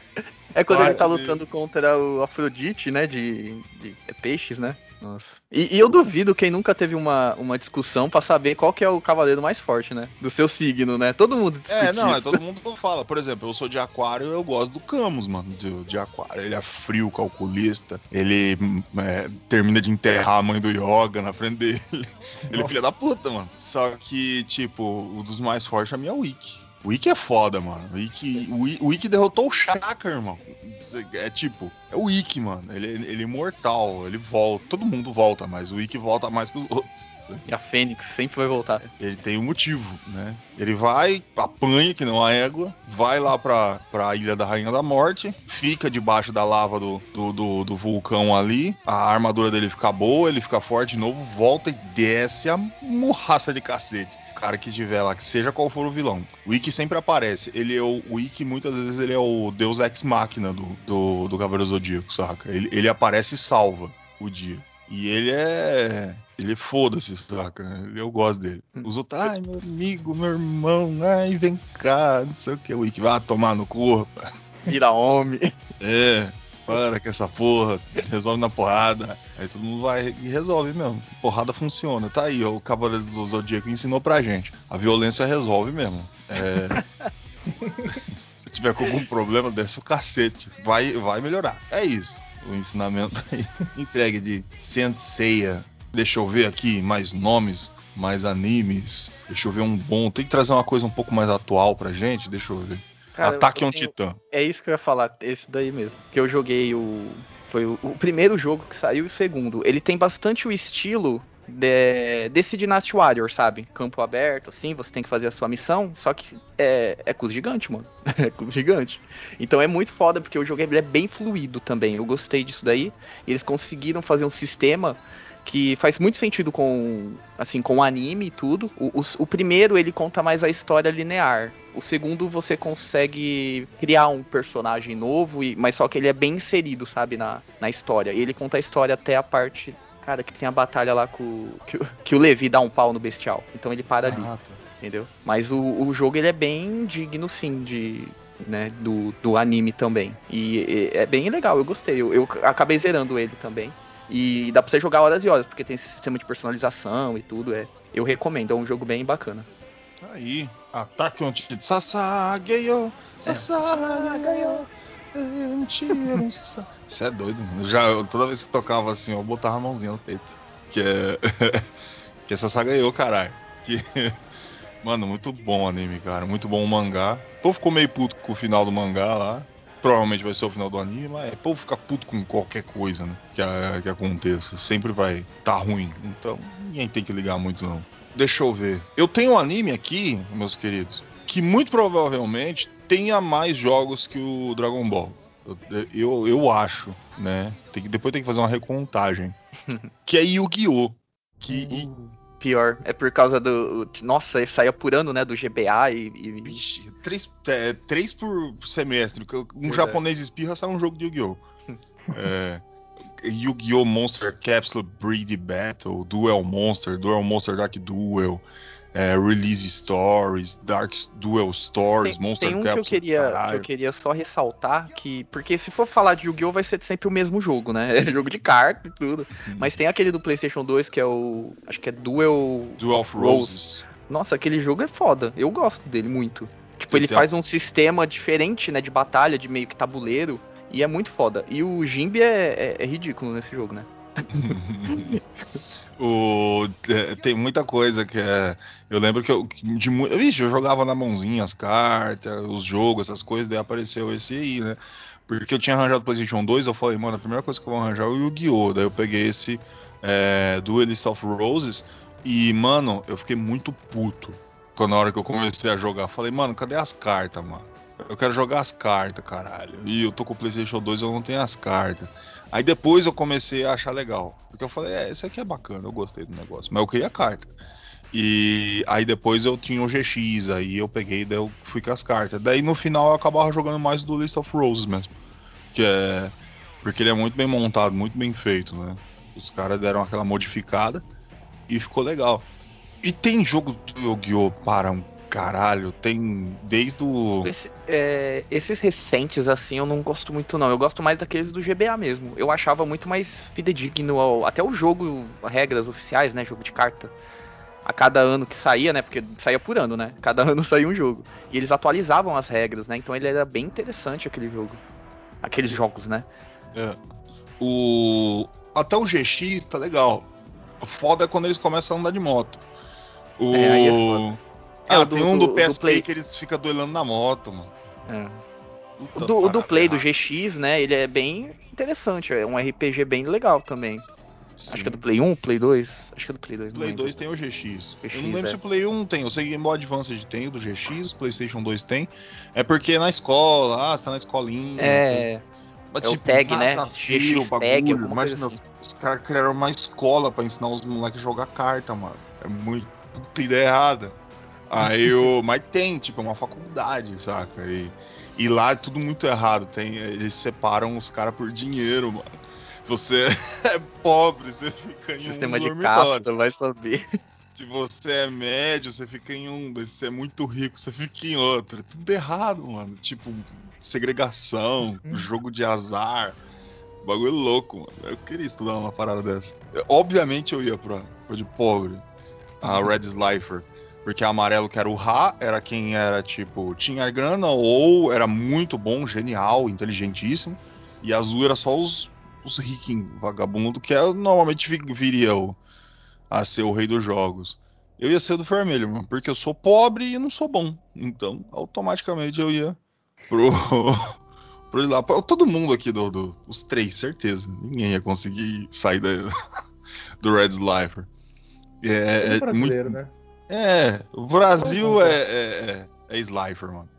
É quando Quase ele tá lutando contra o Afrodite, né? De, de é peixes, né? Nossa. E, e, eu duvido quem nunca teve uma, uma discussão para saber qual que é o cavaleiro mais forte, né? Do seu signo, né? Todo mundo discute É, não, é todo mundo fala. Por exemplo, eu sou de aquário, eu gosto do Camus, mano, de, de aquário. Ele é frio, calculista, ele é, termina de enterrar a mãe do Yoga na frente dele. Ele é filho da puta, mano. Só que, tipo, o dos mais fortes pra mim é o Wiki. O Ikki é foda, mano. O Ikki, o, Ikki derrotou o Shaka, irmão. É tipo, é o Ikki, mano. Ele, ele é imortal, ele volta. Todo mundo volta, mas o Ikki volta mais que os outros. E a Fênix sempre vai voltar. Ele tem um motivo, né? Ele vai, apanha que não a égua, vai lá pra, pra Ilha da Rainha da Morte, fica debaixo da lava do, do, do, do vulcão ali, a armadura dele fica boa, ele fica forte de novo, volta e desce a morraça de cacete cara que estiver lá, que seja qual for o vilão. O Ikki sempre aparece. Ele é o, o Ikki, muitas vezes, ele é o deus ex-máquina do, do, do Cavaleiro Zodíaco, saca? Ele, ele aparece e salva o dia. E ele é. Ele foda-se, saca? Eu gosto dele. Hum. Os outros, ai, meu amigo, meu irmão, ai, vem cá, não sei o que. O Ikki vai tomar no corpo. Vira homem. É, para que essa porra, resolve na porrada. Aí todo mundo vai e resolve mesmo. Porrada funciona. Tá aí, ó, o Cavaleiro do Zodíaco ensinou pra gente. A violência resolve mesmo. É. Se tiver com algum problema, desce o cacete. Vai, vai melhorar. É isso o ensinamento aí. Entregue de Senseiya. Deixa eu ver aqui mais nomes, mais animes. Deixa eu ver um bom. Tem que trazer uma coisa um pouco mais atual pra gente. Deixa eu ver. Cara, Ataque a um Titã. É isso que eu ia falar, esse daí mesmo. Que eu joguei o. Foi o, o primeiro jogo que saiu e o segundo. Ele tem bastante o estilo de, desse Dynasty Warrior, sabe? Campo aberto, assim, você tem que fazer a sua missão, só que é, é gigante, mano. é com gigante. Então é muito foda, porque o jogo é bem fluido também. Eu gostei disso daí. Eles conseguiram fazer um sistema que faz muito sentido com assim com o anime e tudo. O, o, o, primeiro ele conta mais a história linear. O segundo você consegue criar um personagem novo, e, mas só que ele é bem inserido, sabe, na, na história. E ele conta a história até a parte Cara, que tem a batalha lá com. Que, que o Levi dá um pau no bestial. Então ele para ah, ali. Tá. Entendeu? Mas o, o jogo ele é bem digno, sim, de. Né, do, do anime também. E, e é bem legal, eu gostei. Eu, eu acabei zerando ele também. E dá pra você jogar horas e horas, porque tem esse sistema de personalização e tudo. É, eu recomendo, é um jogo bem bacana. Aí, ataque onde Sasageyo, Sasageyo. Isso é doido, mano. Já, toda vez que tocava assim, eu botava a mãozinha no peito. Que é. que saga ganhou, caralho. Que. Mano, muito bom o anime, cara. Muito bom o mangá. Povo ficou meio puto com o final do mangá lá. Provavelmente vai ser o final do anime, mas o povo fica puto com qualquer coisa, né? Que, que aconteça. Sempre vai tá ruim. Então, ninguém tem que ligar muito, não. Deixa eu ver. Eu tenho um anime aqui, meus queridos, que muito provavelmente tenha mais jogos que o Dragon Ball. Eu, eu acho, né? Tem que, depois tem que fazer uma recontagem. que é Yu-Gi-Oh! Que. Uh, pior. É por causa do. Nossa, ele sai apurando, né? Do GBA e. e... Vixe, três, é, três por semestre. Um japonês espirra sai um jogo de Yu-Gi-Oh! é. Yu-Gi-Oh! Monster Capsule Breed Battle, Duel Monster, Duel Monster Dark Duel, é, Release Stories, Dark Duel Stories, tem, Monster tem um Capsule, que eu queria que eu queria só ressaltar que porque se for falar de Yu-Gi-Oh vai ser sempre o mesmo jogo, né? É jogo de carta e tudo. Hum. Mas tem aquele do PlayStation 2 que é o acho que é Duel Duel of Roses. Nossa, aquele jogo é foda. Eu gosto dele muito. Tipo, ele faz um sistema diferente, né, de batalha, de meio que tabuleiro, e é muito foda. E o Jimby é, é, é ridículo nesse jogo, né? O, é, tem muita coisa que é. Eu lembro que eu. De, vixe, eu jogava na mãozinha as cartas, os jogos, essas coisas, daí apareceu esse aí, né? Porque eu tinha arranjado o PlayStation 2, eu falei, mano, a primeira coisa que eu vou arranjar é o Yu-Gi-Oh! Daí eu peguei esse é, Duelist of Roses e, mano, eu fiquei muito puto quando na hora que eu comecei a jogar. Falei, mano, cadê as cartas, mano? Eu quero jogar as cartas, caralho. E eu tô com o PlayStation 2, eu não tenho as cartas. Aí depois eu comecei a achar legal. Porque eu falei, é, esse aqui é bacana, eu gostei do negócio. Mas eu queria a carta. E aí depois eu tinha o GX, aí eu peguei, daí eu fui com as cartas. Daí no final eu acabava jogando mais do List of Roses mesmo. Que é. Porque ele é muito bem montado, muito bem feito, né? Os caras deram aquela modificada e ficou legal. E tem jogo do Yu-Gi-Oh! para um caralho, tem desde o. Esse- é, esses recentes, assim, eu não gosto muito, não. Eu gosto mais daqueles do GBA mesmo. Eu achava muito mais fidedigno ao, até o jogo, regras oficiais, né? Jogo de carta. A cada ano que saía, né? Porque saía por ano, né? Cada ano saía um jogo. E eles atualizavam as regras, né? Então ele era bem interessante aquele jogo. Aqueles jogos, né? É. O. Até o GX tá legal. Foda é quando eles começam a andar de moto. O. É, aí é. Ah, É, o do- tem um do- do, do PSP Play. que eles ficam duelando na moto, mano. É. Puta O do, o do parada Play, do. GX, né? Ele é bem interessante. É um RPG bem legal também. Acho que é do Sim. Play 1, Play 2. Acho que é do Play 2. não Play lembro. 2 tem o GX. eu não GX, lembro é. se o Play 1 tem. Eu sei que Game Boy Advance tem o do GX, PlayStation 2 tem. É porque na escola, ah, você tá na escolinha. É, Mas, é o tag, né? nada a ver GX o bagulho. tag, Imagina, assim. os, caras criaram uma escola pra ensinar os moleques a jogar carta, mano. É muito puta ideia errada. Aí o. Mas tem, tipo, é uma faculdade, saca? E, e lá é tudo muito errado. Tem, eles separam os caras por dinheiro, mano. Se você é pobre, você fica em sistema um de dormitório. casta, vai saber. Se você é médio, você fica em um. Se você é muito rico, você fica em outro. É tudo errado, mano. Tipo, segregação, jogo de azar. Bagulho louco, mano. Eu queria estudar uma parada dessa. Eu- obviamente eu ia pra, pra de pobre. A Red Slifer. Porque amarelo, que era o Ra, era quem era, tipo, tinha grana ou era muito bom, genial, inteligentíssimo. E azul era só os, os riquinhos, vagabundo, que é, normalmente vi- viria o, a ser o rei dos jogos. Eu ia ser do vermelho, mano, porque eu sou pobre e não sou bom. Então, automaticamente eu ia pro. pro lá. Todo mundo aqui, do, do- os três, certeza. Ninguém ia conseguir sair da, do Red Slifer. É, É, é muito, né? É, o Brasil é, é, é, é Slifer, mano.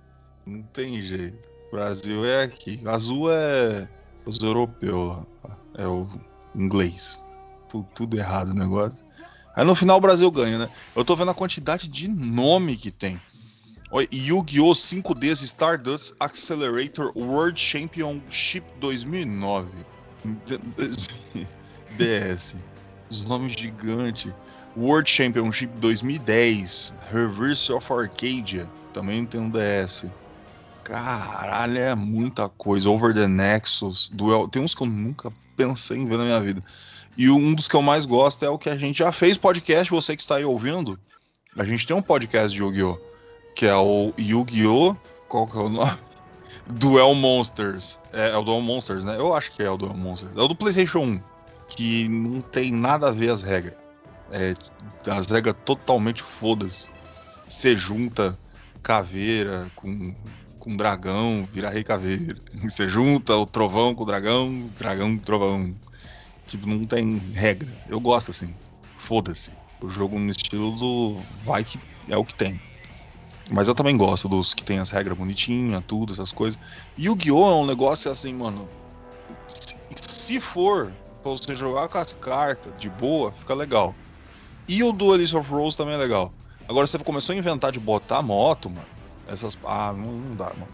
Não tem jeito. O Brasil é aqui. Azul é os europeus lá. É o inglês. Tudo, tudo errado o negócio. Aí no final o Brasil ganha, né? Eu tô vendo a quantidade de nome que tem. Yu-Gi-Oh! 5Ds Stardust Accelerator World Championship 2009. DS. Os nomes gigantes. World Championship 2010. Reverse of Arcadia. Também tem um DS. Caralho, é muita coisa. Over the Nexus. Duel. Tem uns que eu nunca pensei em ver na minha vida. E um dos que eu mais gosto é o que a gente já fez podcast. Você que está aí ouvindo. A gente tem um podcast de Yu-Gi-Oh! Que é o Yu-Gi-Oh! Qual que é o nome? Duel Monsters. É, é o Duel Monsters, né? Eu acho que é o Duel Monsters. É o do PlayStation 1. Que não tem nada a ver as regras. É, as regras totalmente fodas. Você junta caveira com, com dragão, vira rei caveira. Você junta o trovão com o dragão, dragão com trovão. Tipo, não tem regra. Eu gosto assim. Foda-se. O jogo no estilo do. Vai que é o que tem. Mas eu também gosto dos que tem as regras bonitinhas, tudo, essas coisas. E o Yu-Gi-Oh! é um negócio assim, mano. Se, se for pra você jogar com as cartas de boa, fica legal. E o Duelist of Rose também é legal. Agora você começou a inventar de botar moto, mano. Essas. Ah, não, não dá, mano.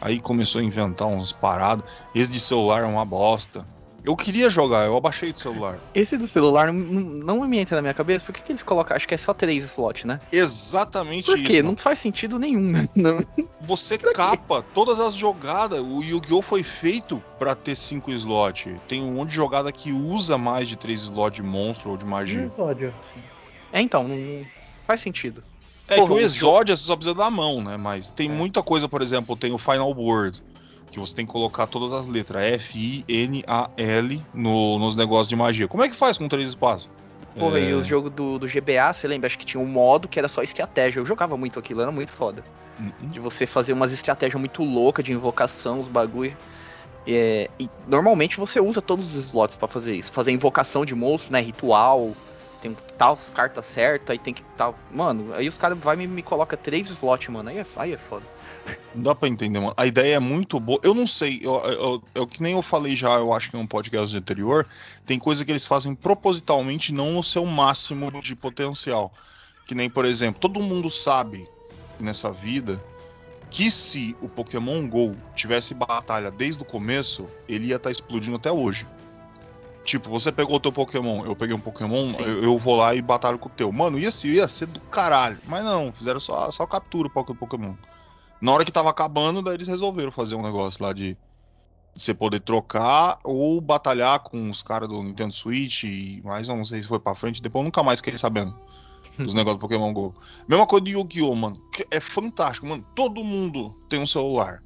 Aí começou a inventar uns paradas. Esse de celular é uma bosta. Eu queria jogar, eu abaixei do celular. Esse do celular não, não me entra na minha cabeça. Por que, que eles colocam? Acho que é só três slots, né? Exatamente Por isso. quê? mano. Não faz sentido nenhum, né? Não. Você Pra quê? capa todas as jogadas. O Yu-Gi-Oh! foi feito pra ter 5 slots. Tem um monte de jogada que usa mais de 3 slots de monstro ou de E o magia. Exódio? É, então, não, faz sentido. É Porra, que o o Exódia você só precisa da mão, né? Mas tem É. muita coisa, por exemplo, tem o Final Word. Que você tem que colocar todas as letras F, I, N, A, L no, nos negócios de magia. Como é que faz com três espaços? Porra, É, e os jogos do, do GBA, você lembra? Acho que tinha um modo que era só estratégia. Eu jogava muito aquilo, era muito foda. hum, De você fazer umas estratégias muito loucas de invocação, os bagulho. É, e normalmente você usa todos os slots pra fazer isso. Fazer invocação de monstro, né? Ritual. Tem tal cartas certas, aí tem que tal. Mano, aí os caras vai me, me coloca três slots, mano. Aí é, aí é foda. Não dá pra entender, mano. A ideia é muito boa. Eu não sei, eu, eu, eu, que nem eu falei já, eu acho que em um podcast anterior, tem coisa que eles fazem propositalmente não no seu máximo de potencial. Que nem, por exemplo, todo mundo sabe nessa vida que se o Pokémon GO tivesse batalha desde o começo, ele ia estar tá explodindo até hoje. Tipo, você pegou o teu Pokémon, eu peguei um Pokémon, eu, eu, vou lá e batalho com o teu. Mano, ia ser, ia ser do caralho. Mas não, fizeram só, só captura o Pokémon. Na hora que tava acabando, daí eles resolveram fazer um negócio lá de você poder trocar ou batalhar com os caras do Nintendo Switch, e, mas não sei se foi pra frente, depois eu nunca mais fiquei sabendo dos negócios do Pokémon GO. Mesma coisa de Yu-Gi-Oh, mano. É fantástico, mano. Todo mundo tem um celular.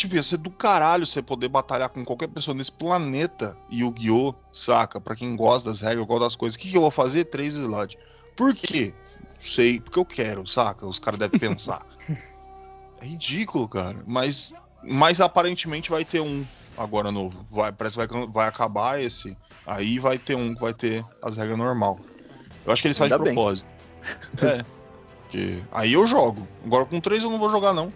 Tipo, ia ser do caralho você poder batalhar com qualquer pessoa nesse planeta Yu-Gi-Oh! Saca? Pra quem gosta das regras, gosta das coisas. O que, que eu vou fazer? Três slots. Por quê? Sei, porque eu quero, saca? Os caras devem pensar. é ridículo, cara. Mas, mas aparentemente vai ter um agora novo. Vai, parece que vai, vai acabar esse. Aí vai ter um que vai ter as regras normal. Eu acho que eles fazem de propósito. é. Porque aí eu jogo. Agora com três eu não vou jogar, não.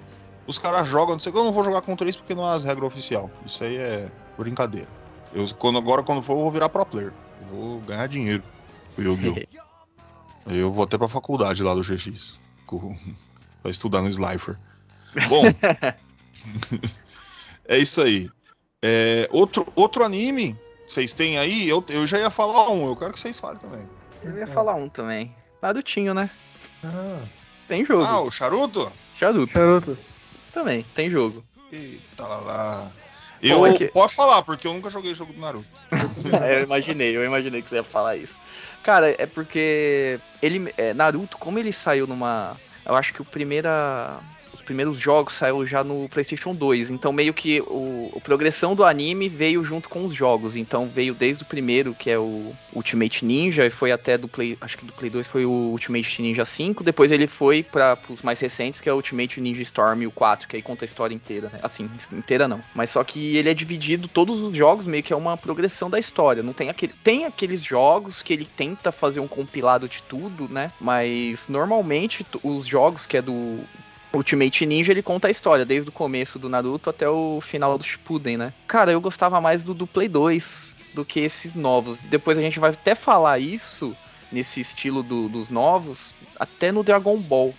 Os caras jogam, não sei que eu não vou jogar com três porque não é as regras oficial. Isso aí é brincadeira. Eu, quando, agora, quando for, eu vou virar pro player. Eu vou ganhar dinheiro com o Yu-Gi-Oh! eu vou até pra faculdade lá do GX. Com, pra estudar no Slifer. Bom. é isso aí. É, outro, outro anime, vocês têm aí? Eu, eu já ia falar um, eu quero que vocês falem também. Eu ia falar um também. Narutinho, né? Ah. Tem jogo. Ah, o Charuto? Charuto. Charuto. Também, tem jogo. Eita lá. Eu é que... posso falar, porque eu nunca joguei jogo do Naruto. eu imaginei, eu imaginei que você ia falar isso. Cara, é porque ele. É, Naruto, como ele saiu numa. Eu acho que o primeira primeiros jogos saiu já no PlayStation 2. Então, meio que o, a progressão do anime veio junto com os jogos. Então, veio desde o primeiro, que é o Ultimate Ninja, e foi até do Play. Acho que do Play 2 foi o Ultimate Ninja 5. Depois ele foi para os mais recentes, que é o Ultimate Ninja Storm o 4, que aí conta a história inteira, né? Assim, inteira não. Mas só que ele é dividido, todos os jogos meio que é uma progressão da história. Não tem aquele. Tem aqueles jogos que ele tenta fazer um compilado de tudo, né? Mas normalmente os jogos que é do Ultimate Ninja ele conta a história, desde o começo do Naruto até o final do Shippuden, né? Cara, eu gostava mais do, do Play 2 do que esses novos. Depois a gente vai até falar isso nesse estilo do, dos novos, até no Dragon Ball.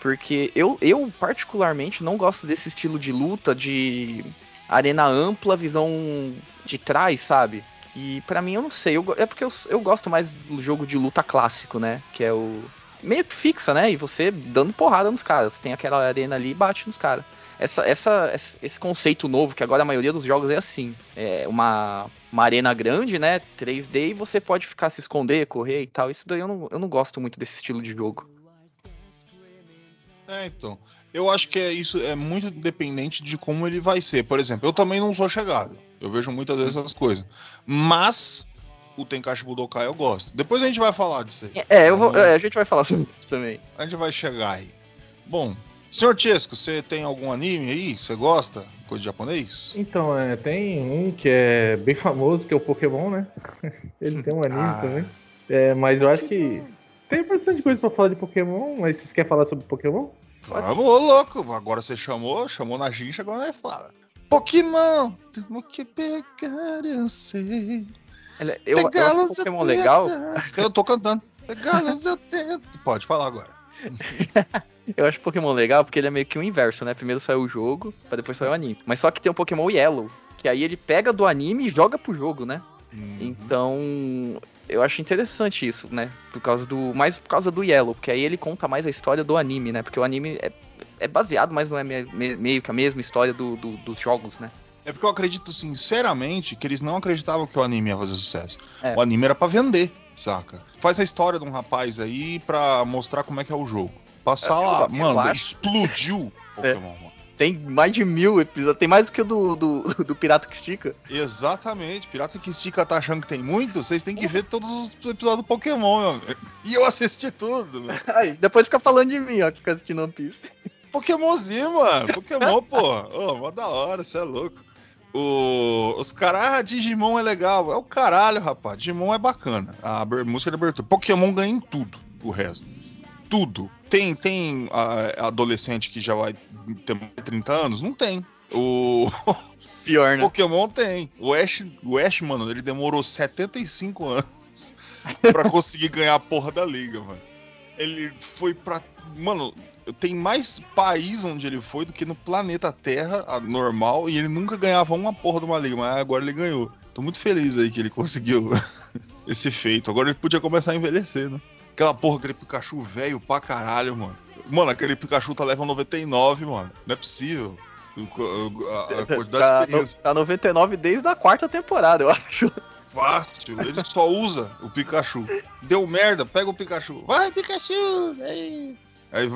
Porque eu, eu, particularmente, não gosto desse estilo de luta, de arena ampla, visão de trás, sabe? Que para mim eu não sei. Eu, é porque eu, eu gosto mais do jogo de luta clássico, né? Que é o meio que fixa, né? E você dando porrada nos caras. Tem aquela arena ali e bate nos caras. Essa, essa, esse conceito novo, que agora a maioria dos jogos é assim. É uma, uma arena grande, né? 3D, e você pode ficar se esconder, correr e tal. Isso daí eu não, eu não gosto muito desse estilo de jogo. É, então. Eu acho que é isso é muito dependente de como ele vai ser. Por exemplo, eu também não sou chegado. Eu vejo muitas vezes essas coisas. Mas o Tenkaichi Budokai eu gosto. Depois a gente vai falar disso aí. É, eu vou, é, a gente vai falar sobre isso também. A gente vai chegar aí. Bom, senhor Chesco, você tem algum anime aí? Você gosta? Coisa de japonês? Então, é, tem um que é bem famoso, que é o Pokémon, né? Ele tem um anime ah, também. É, mas eu acho que tem bastante coisa pra falar de Pokémon, mas vocês querem falar sobre Pokémon? Vamos, louco. Agora você chamou, chamou na gincha, agora é fala. Pokémon, temos que pegar, eu sei. Eu, eu acho Pokémon legal. Eu tô cantando. Pegá-los eu tento. Pode falar agora. eu acho Pokémon legal porque ele é meio que o inverso, né? Primeiro saiu o jogo, pra depois sair o anime. Mas só que tem o Pokémon Yellow, que aí ele pega do anime e joga pro jogo, né? Uhum. Então, eu acho interessante isso, né? Por causa do. Mais por causa do Yellow, porque aí ele conta mais a história do anime, né? Porque o anime é, é baseado, mas não é meio que a mesma história do, do, dos jogos, né? É porque eu acredito sinceramente que eles não acreditavam que o anime ia fazer sucesso. É. O anime era para vender, saca? Faz a história de um rapaz aí pra mostrar como é que é o jogo. Passar é, lá, mano, acho... explodiu é. Pokémon, mano. Tem mais de mil episódios, tem mais do que o do, do, do, Pirata que Estica. Exatamente, Pirata que Estica tá achando que tem muito? Vocês têm que ver todos os episódios do Pokémon, meu amigo. E eu assisti tudo, meu. Aí, depois fica falando de mim, ó, que fica assistindo One Piece. Pokémonzinho, mano. Pokémon, pô. Ô, oh, mó da hora, você é louco. O, os caras, ah, Digimon é legal. É o caralho, rapaz. Digimon é bacana. A música de abertura. Pokémon ganha em tudo o resto. Tudo. tem, tem a, adolescente que já vai ter 30 anos? Não tem. O Pior, né? Pokémon tem. O Ash, o Ash, mano, ele demorou 75 anos pra conseguir ganhar a porra da liga, mano. Ele foi pra. Mano, tem mais país onde ele foi do que no planeta Terra, normal, e ele nunca ganhava uma porra de uma liga, mas agora ele ganhou. Tô muito feliz aí que ele conseguiu esse feito. Agora ele podia começar a envelhecer, né? Aquela porra, aquele Pikachu velho pra caralho, mano. Mano, aquele Pikachu tá level 99, mano. Não é possível. A, a quantidade tá, de experiência. Tá 99 desde a quarta temporada, eu acho. Ele só usa o Pikachu. Deu merda, pega o Pikachu. Vai, Pikachu! Aí, aí,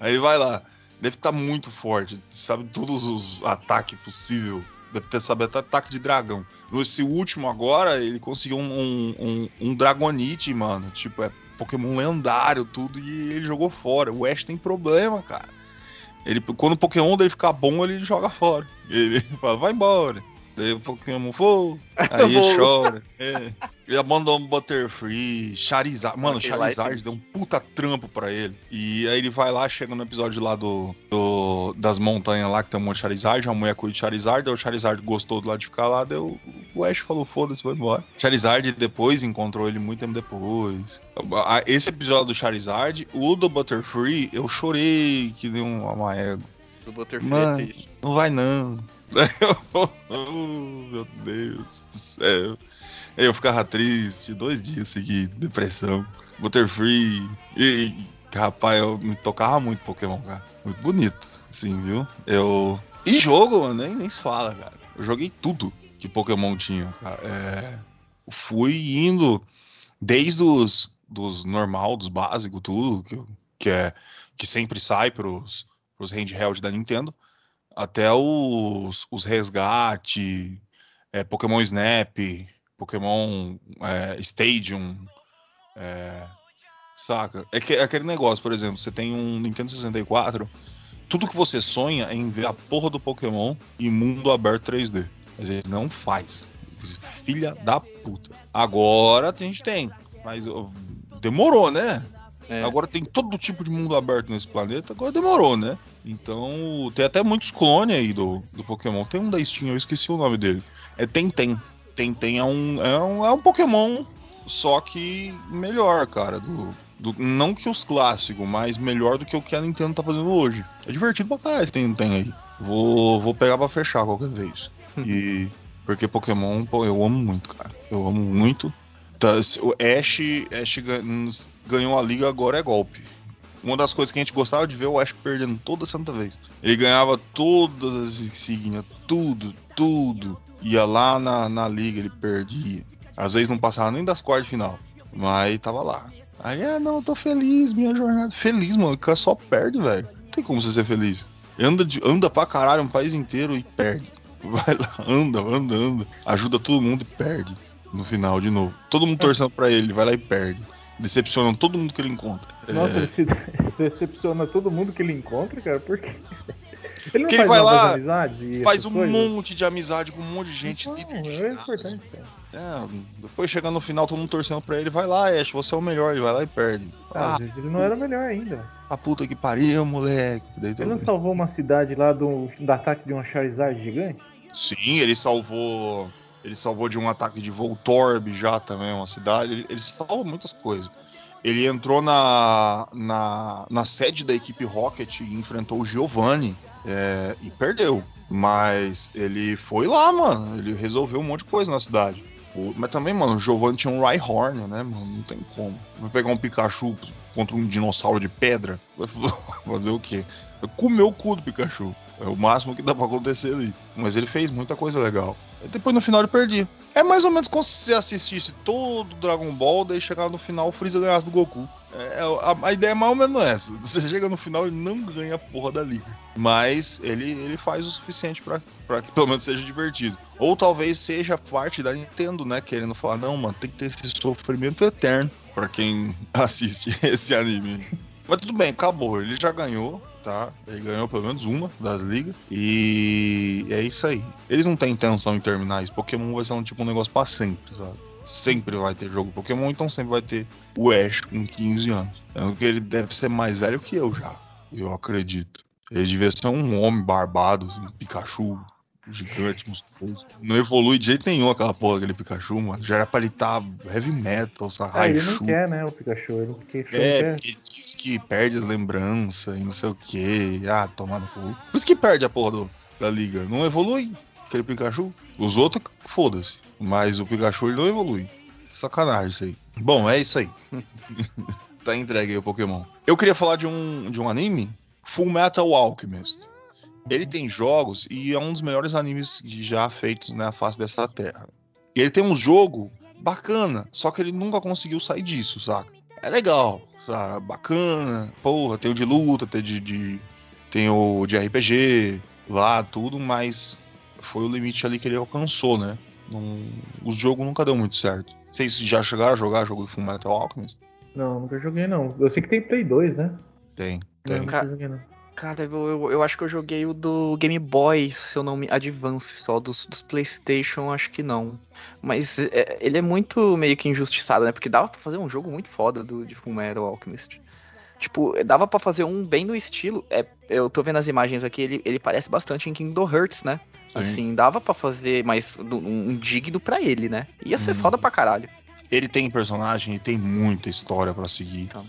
aí ele vai lá. Deve estar tá muito forte, sabe todos os ataques possíveis. Deve ter sabido até ataque de dragão. Nesse último agora, ele conseguiu um, um, um, um Dragonite, mano. Tipo, é Pokémon lendário, tudo, e ele jogou fora. O Ash tem problema, cara. Ele, quando o Pokémon dele ficar bom, ele joga fora. Ele fala, vai embora. Daí o Pokémon, vou. Aí chora. É. Ele abandonou o Butterfree, Charizard. Mano, Charizard deu um puta trampo pra ele. E aí ele vai lá, chega no episódio lá do, do das montanhas lá, que tem um monte de Charizard, a mulher cuida de Charizard, aí o Charizard gostou do lado de ficar lá, deu. O Ash falou, foda-se, vai embora. Charizard depois encontrou ele muito tempo depois. Esse episódio do Charizard, o do Butterfree, eu chorei que deu um amaego. Do Butterfree Mano, é triste. não vai não. oh, meu Deus do céu. Eu ficava triste dois dias seguidos, depressão, Butterfree. E, rapaz, eu me tocava muito Pokémon, cara. Muito bonito, assim, viu? Eu. E jogo, mano, nem, nem se fala, cara. Eu joguei tudo que Pokémon tinha, cara. É... Fui indo desde os dos normal, dos básicos, tudo, que, que, é, que sempre sai pros, pros handheld da Nintendo até os, os resgate, é, Pokémon Snap, Pokémon é, Stadium, é, saca? É, que, é aquele negócio, por exemplo, você tem um Nintendo 64, tudo que você sonha é em ver a porra do Pokémon em mundo aberto 3D. Mas eles não faz. Filha da puta. Agora a gente tem, mas demorou, né? É. Agora tem todo tipo de mundo aberto nesse planeta, agora demorou, né? Então, tem até muitos clones aí do, do Pokémon. Tem um da Steam, eu esqueci o nome dele. É Tenten. Tenten é um, é um, é um Pokémon, só que melhor, cara. Do, do, não que os clássicos, mas melhor do que o que a Nintendo tá fazendo hoje. É divertido pra caralho Tenten aí. Vou, vou pegar pra fechar qualquer vez. e. Porque Pokémon, pô, eu amo muito, cara. Eu amo muito. Tá, o Ash, Ash ganhou a liga, agora é golpe. Uma das coisas que a gente gostava de ver o Ash perdendo toda santa vez. Ele ganhava todas as insígnias, tudo, tudo. Ia lá na, na liga, ele perdia. Às vezes não passava nem das quartas de final. Mas tava lá. Aí, ah, não, tô feliz, minha jornada. Feliz, mano, o cara só perde, velho. Não tem como você ser feliz. Anda, de, anda pra caralho um país inteiro e perde. Vai lá, anda, anda, anda. Ajuda todo mundo e perde no final de novo. Todo mundo torcendo para ele, vai lá e perde. Decepcionando todo mundo que ele encontra. Nossa, é... ele se decepciona todo mundo que ele encontra, cara, porque. Ele não que faz ele vai lá, amizades faz um coisas? monte de amizade com um monte de gente. Não, é importante, cara. É, depois chegando no final, todo mundo torcendo pra ele, vai lá, Ash, você é o melhor, ele vai lá e perde. Ah, às vezes ele não era o melhor ainda. A puta que pariu, moleque. Daí ele não salvou uma cidade lá do, do ataque de um Charizard gigante? Sim, ele salvou ele salvou de um ataque de Voltorb já também, uma cidade. Ele, ele salva muitas coisas. Ele entrou na, na, na sede da equipe Rocket e enfrentou o Giovanni é, e perdeu. Mas ele foi lá, mano. Ele resolveu um monte de coisa na cidade. Mas também, mano, o Giovanni tinha um Rhyhorn, né, mano? Não tem como. Vai pegar um Pikachu contra um dinossauro de pedra? Vai fazer o quê? Comeu o cu do Pikachu. É o máximo que dá pra acontecer ali. Mas ele fez muita coisa legal. E depois no final ele perdia. É mais ou menos como se você assistisse todo Dragon Ball, daí chegar no final o Freeza ganhasse do Goku. É, a, a, ideia é mais ou menos essa. Você chega no final ele não ganha a porra da liga. Mas ele, ele faz o suficiente para que pelo menos seja divertido. Ou talvez seja parte da Nintendo, né? Querendo falar, não, mano, tem que ter esse sofrimento eterno para quem assiste esse anime. Mas tudo bem, acabou. Ele já ganhou tá? Ele ganhou pelo menos uma das ligas. E é isso aí. Eles não têm intenção em terminar isso. Pokémon vai ser um tipo um negócio pra sempre, sabe? Sempre vai ter jogo Pokémon, então sempre vai ter o Ash com 15 anos. Porque ele deve ser mais velho que eu já, eu acredito. Ele devia ser um homem barbado, um Pikachu gigante, monstruoso. Não evolui de jeito nenhum aquela porra, aquele Pikachu, mano. Já era pra ele estar tá heavy metal, Ah, ele não quer, né, o Pikachu. Ele, Pikachu é, porque diz que perde lembrança e não sei o que. Ah, tomar no cu. Por isso que perde a porra do, da liga. Não evolui aquele Pikachu. Os outros, foda-se. Mas o Pikachu ele não evolui. Sacanagem isso aí. Bom, é isso aí. tá entregue aí o Pokémon. Eu queria falar de um, de um anime, Full Metal Alchemist. Ele tem jogos e é um dos melhores animes já feitos na face dessa terra. E ele tem um jogo bacana, só que ele nunca conseguiu sair disso, saca? É legal, sabe? Bacana. Porra, tem o de luta, tem, de, de, tem o de RPG lá, tudo, mas foi o limite ali que ele alcançou, né? Não, os jogos nunca deu muito certo. Vocês já chegaram a jogar jogo do Fullmetal Alchemist? Não, nunca joguei não. Eu sei que tem Play 2, né? Tem, tem. Não, nunca joguei não. Cara, eu, eu, eu, acho que eu joguei o do Game Boy, se eu não me. Advance só, dos, dos PlayStation, acho que não. Mas é, ele é muito meio que injustiçado, né? Porque dava pra fazer um jogo muito foda do, de Fullmetal Alchemist. Tipo, dava para fazer um bem no estilo. É, eu tô vendo as imagens aqui, ele, ele parece bastante em Kingdom Hearts, né? Sim. Assim, dava para fazer mais um, um digno para ele, né? Ia ser hum. foda pra caralho. Ele tem personagem e tem muita história para seguir. Então.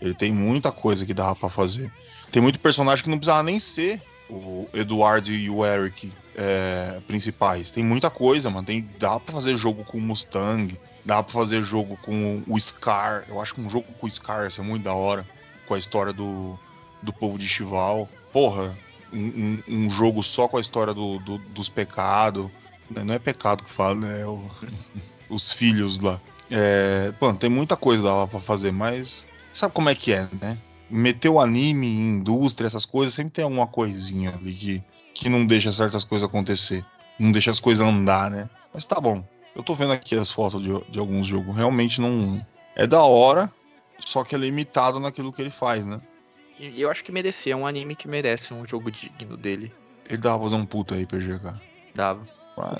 Ele tem muita coisa que dava para fazer. Tem muito personagem que não precisava nem ser o Eduardo e o Eric é, principais. Tem muita coisa, mano. Tem, dá pra fazer jogo com o Mustang, dá pra fazer jogo com o Scar. Eu acho que um jogo com o Scar ia ser muito da hora. Com a história do, do povo de Chival. Porra, um, um, jogo só com a história do, do, dos pecados. Não é pecado que fala, né? É o, os filhos lá. É, mano, tem muita coisa lá pra fazer, mas sabe como é que é, né? Meter o anime em indústria, essas coisas, sempre tem alguma coisinha ali que, que não deixa certas coisas acontecer. Não deixa as coisas andar, né? Mas tá bom. Eu tô vendo aqui as fotos de, de alguns jogos. Realmente não. É da hora, só que é limitado naquilo que ele faz, né? E eu acho que merecia, é um anime que merece um jogo digno dele. Ele dava pra fazer um puta RPG, cara. Dava.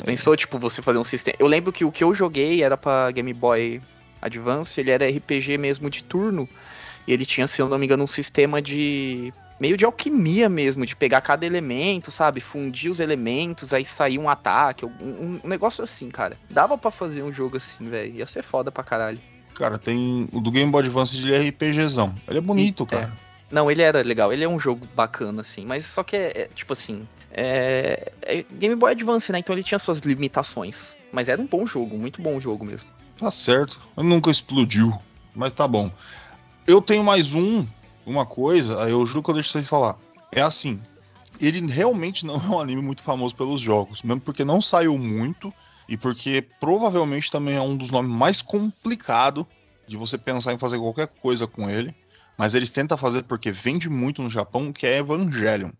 Pensou, tipo, você fazer um sistema. Eu lembro que o que eu joguei era pra Game Boy Advance, ele era RPG mesmo de turno. E ele tinha, se eu não me engano, um sistema de. meio de alquimia mesmo, de pegar cada elemento, sabe? Fundir os elementos, aí sair um ataque, um, um negócio assim, cara. Dava para fazer um jogo assim, velho. Ia ser foda pra caralho. Cara, tem. O do Game Boy Advance de é RPGzão. Ele é bonito, e, cara. É. Não, ele era legal, ele é um jogo bacana, assim, mas só que é, é tipo assim, é, é, Game Boy Advance, né? Então ele tinha suas limitações. Mas era um bom jogo, muito bom jogo mesmo. Tá certo, nunca explodiu, mas tá bom. Eu tenho mais um, uma coisa, eu juro que eu deixo vocês falar. É assim, ele realmente não é um anime muito famoso pelos jogos, mesmo porque não saiu muito e porque provavelmente também é um dos nomes mais complicados de você pensar em fazer qualquer coisa com ele. Mas eles tentam fazer porque vende muito no Japão, que é Evangelion.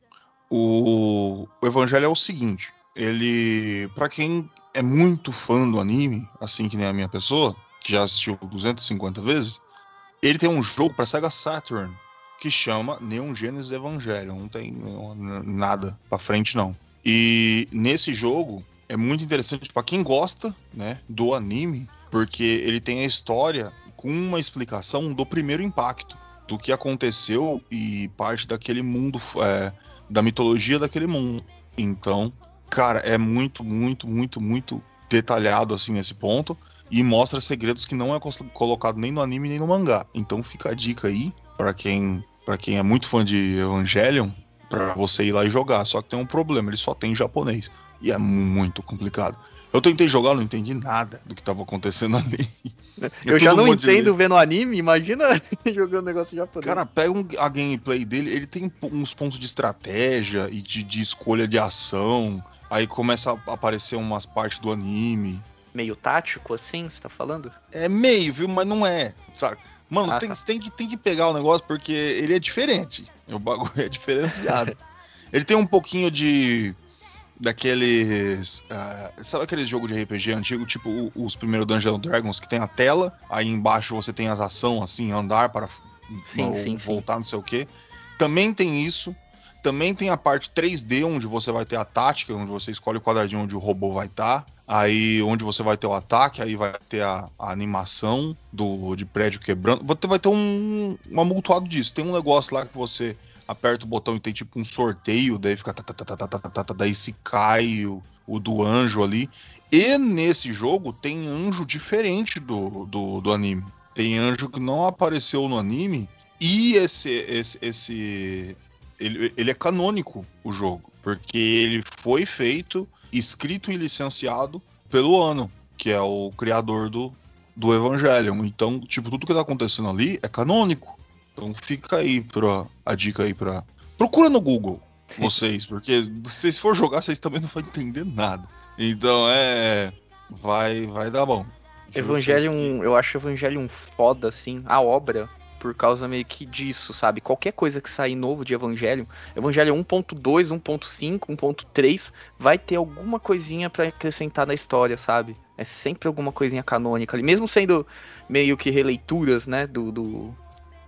O, o é o seguinte, ele, para quem é muito fã do anime, assim que nem a minha pessoa, que já assistiu 250 vezes, ele tem um jogo para Sega Saturn que chama Neon Genesis Evangelion. Não tem nada para frente não. E nesse jogo é muito interessante para quem gosta, né, do anime, porque ele tem a história com uma explicação do primeiro impacto, do que aconteceu e parte daquele mundo, é, da mitologia daquele mundo. Então, cara, é muito, muito, muito, muito detalhado assim nesse ponto e mostra segredos que não é colocado nem no anime nem no mangá. Então fica a dica aí para quem para quem é muito fã de Evangelion, para você ir lá e jogar. Só que tem um problema, ele só tem japonês e é muito complicado. Eu tentei jogar, não entendi nada do que estava acontecendo ali. Eu é já não entendo vendo anime, imagina jogando negócio japonês. Cara, pega um, a gameplay dele, ele tem uns pontos de estratégia e de, de escolha de ação. Aí começa a aparecer umas partes do anime meio tático, assim, você tá falando? É meio, viu? Mas não é, sabe? Mano, ah, tem, tá. tem, que, tem que pegar o negócio porque ele é diferente. O bagulho é diferenciado. ele tem um pouquinho de. Daqueles. Uh, sabe aqueles jogos de RPG antigo, tipo os primeiros Dungeons Dragons, que tem a tela, aí embaixo você tem as ações, assim, andar para sim, sim, voltar, sim. não sei o que. Também tem isso, Também tem a parte 3D, onde você vai ter a tática, onde você escolhe o quadradinho onde o robô vai estar. Tá. Aí onde você vai ter o ataque, aí vai ter a, a animação do de prédio quebrando. Você vai ter um, um amontoado disso. Tem um negócio lá que você aperta o botão e tem tipo um sorteio, daí fica. Daí se cai o, o do anjo ali. E nesse jogo tem anjo diferente do, do, do anime. Tem anjo que não apareceu no anime. E esse, esse, esse ele, ele é canônico o jogo, porque ele foi feito, escrito e licenciado pelo ano, que é o criador do, do Evangelion. Então, tipo, tudo que tá acontecendo ali é canônico. Então fica aí pra, a dica aí pra. Procura no Google vocês, porque se for jogar, vocês também não vão entender nada. Então é. Vai, vai dar bom. Evangelion, eu acho Evangelion foda, assim, a obra por causa meio que disso, sabe? Qualquer coisa que sair novo de Evangelho, Evangelho 1.2, 1.5, 1.3, vai ter alguma coisinha para acrescentar na história, sabe? É sempre alguma coisinha canônica ali, mesmo sendo meio que releituras, né, do, do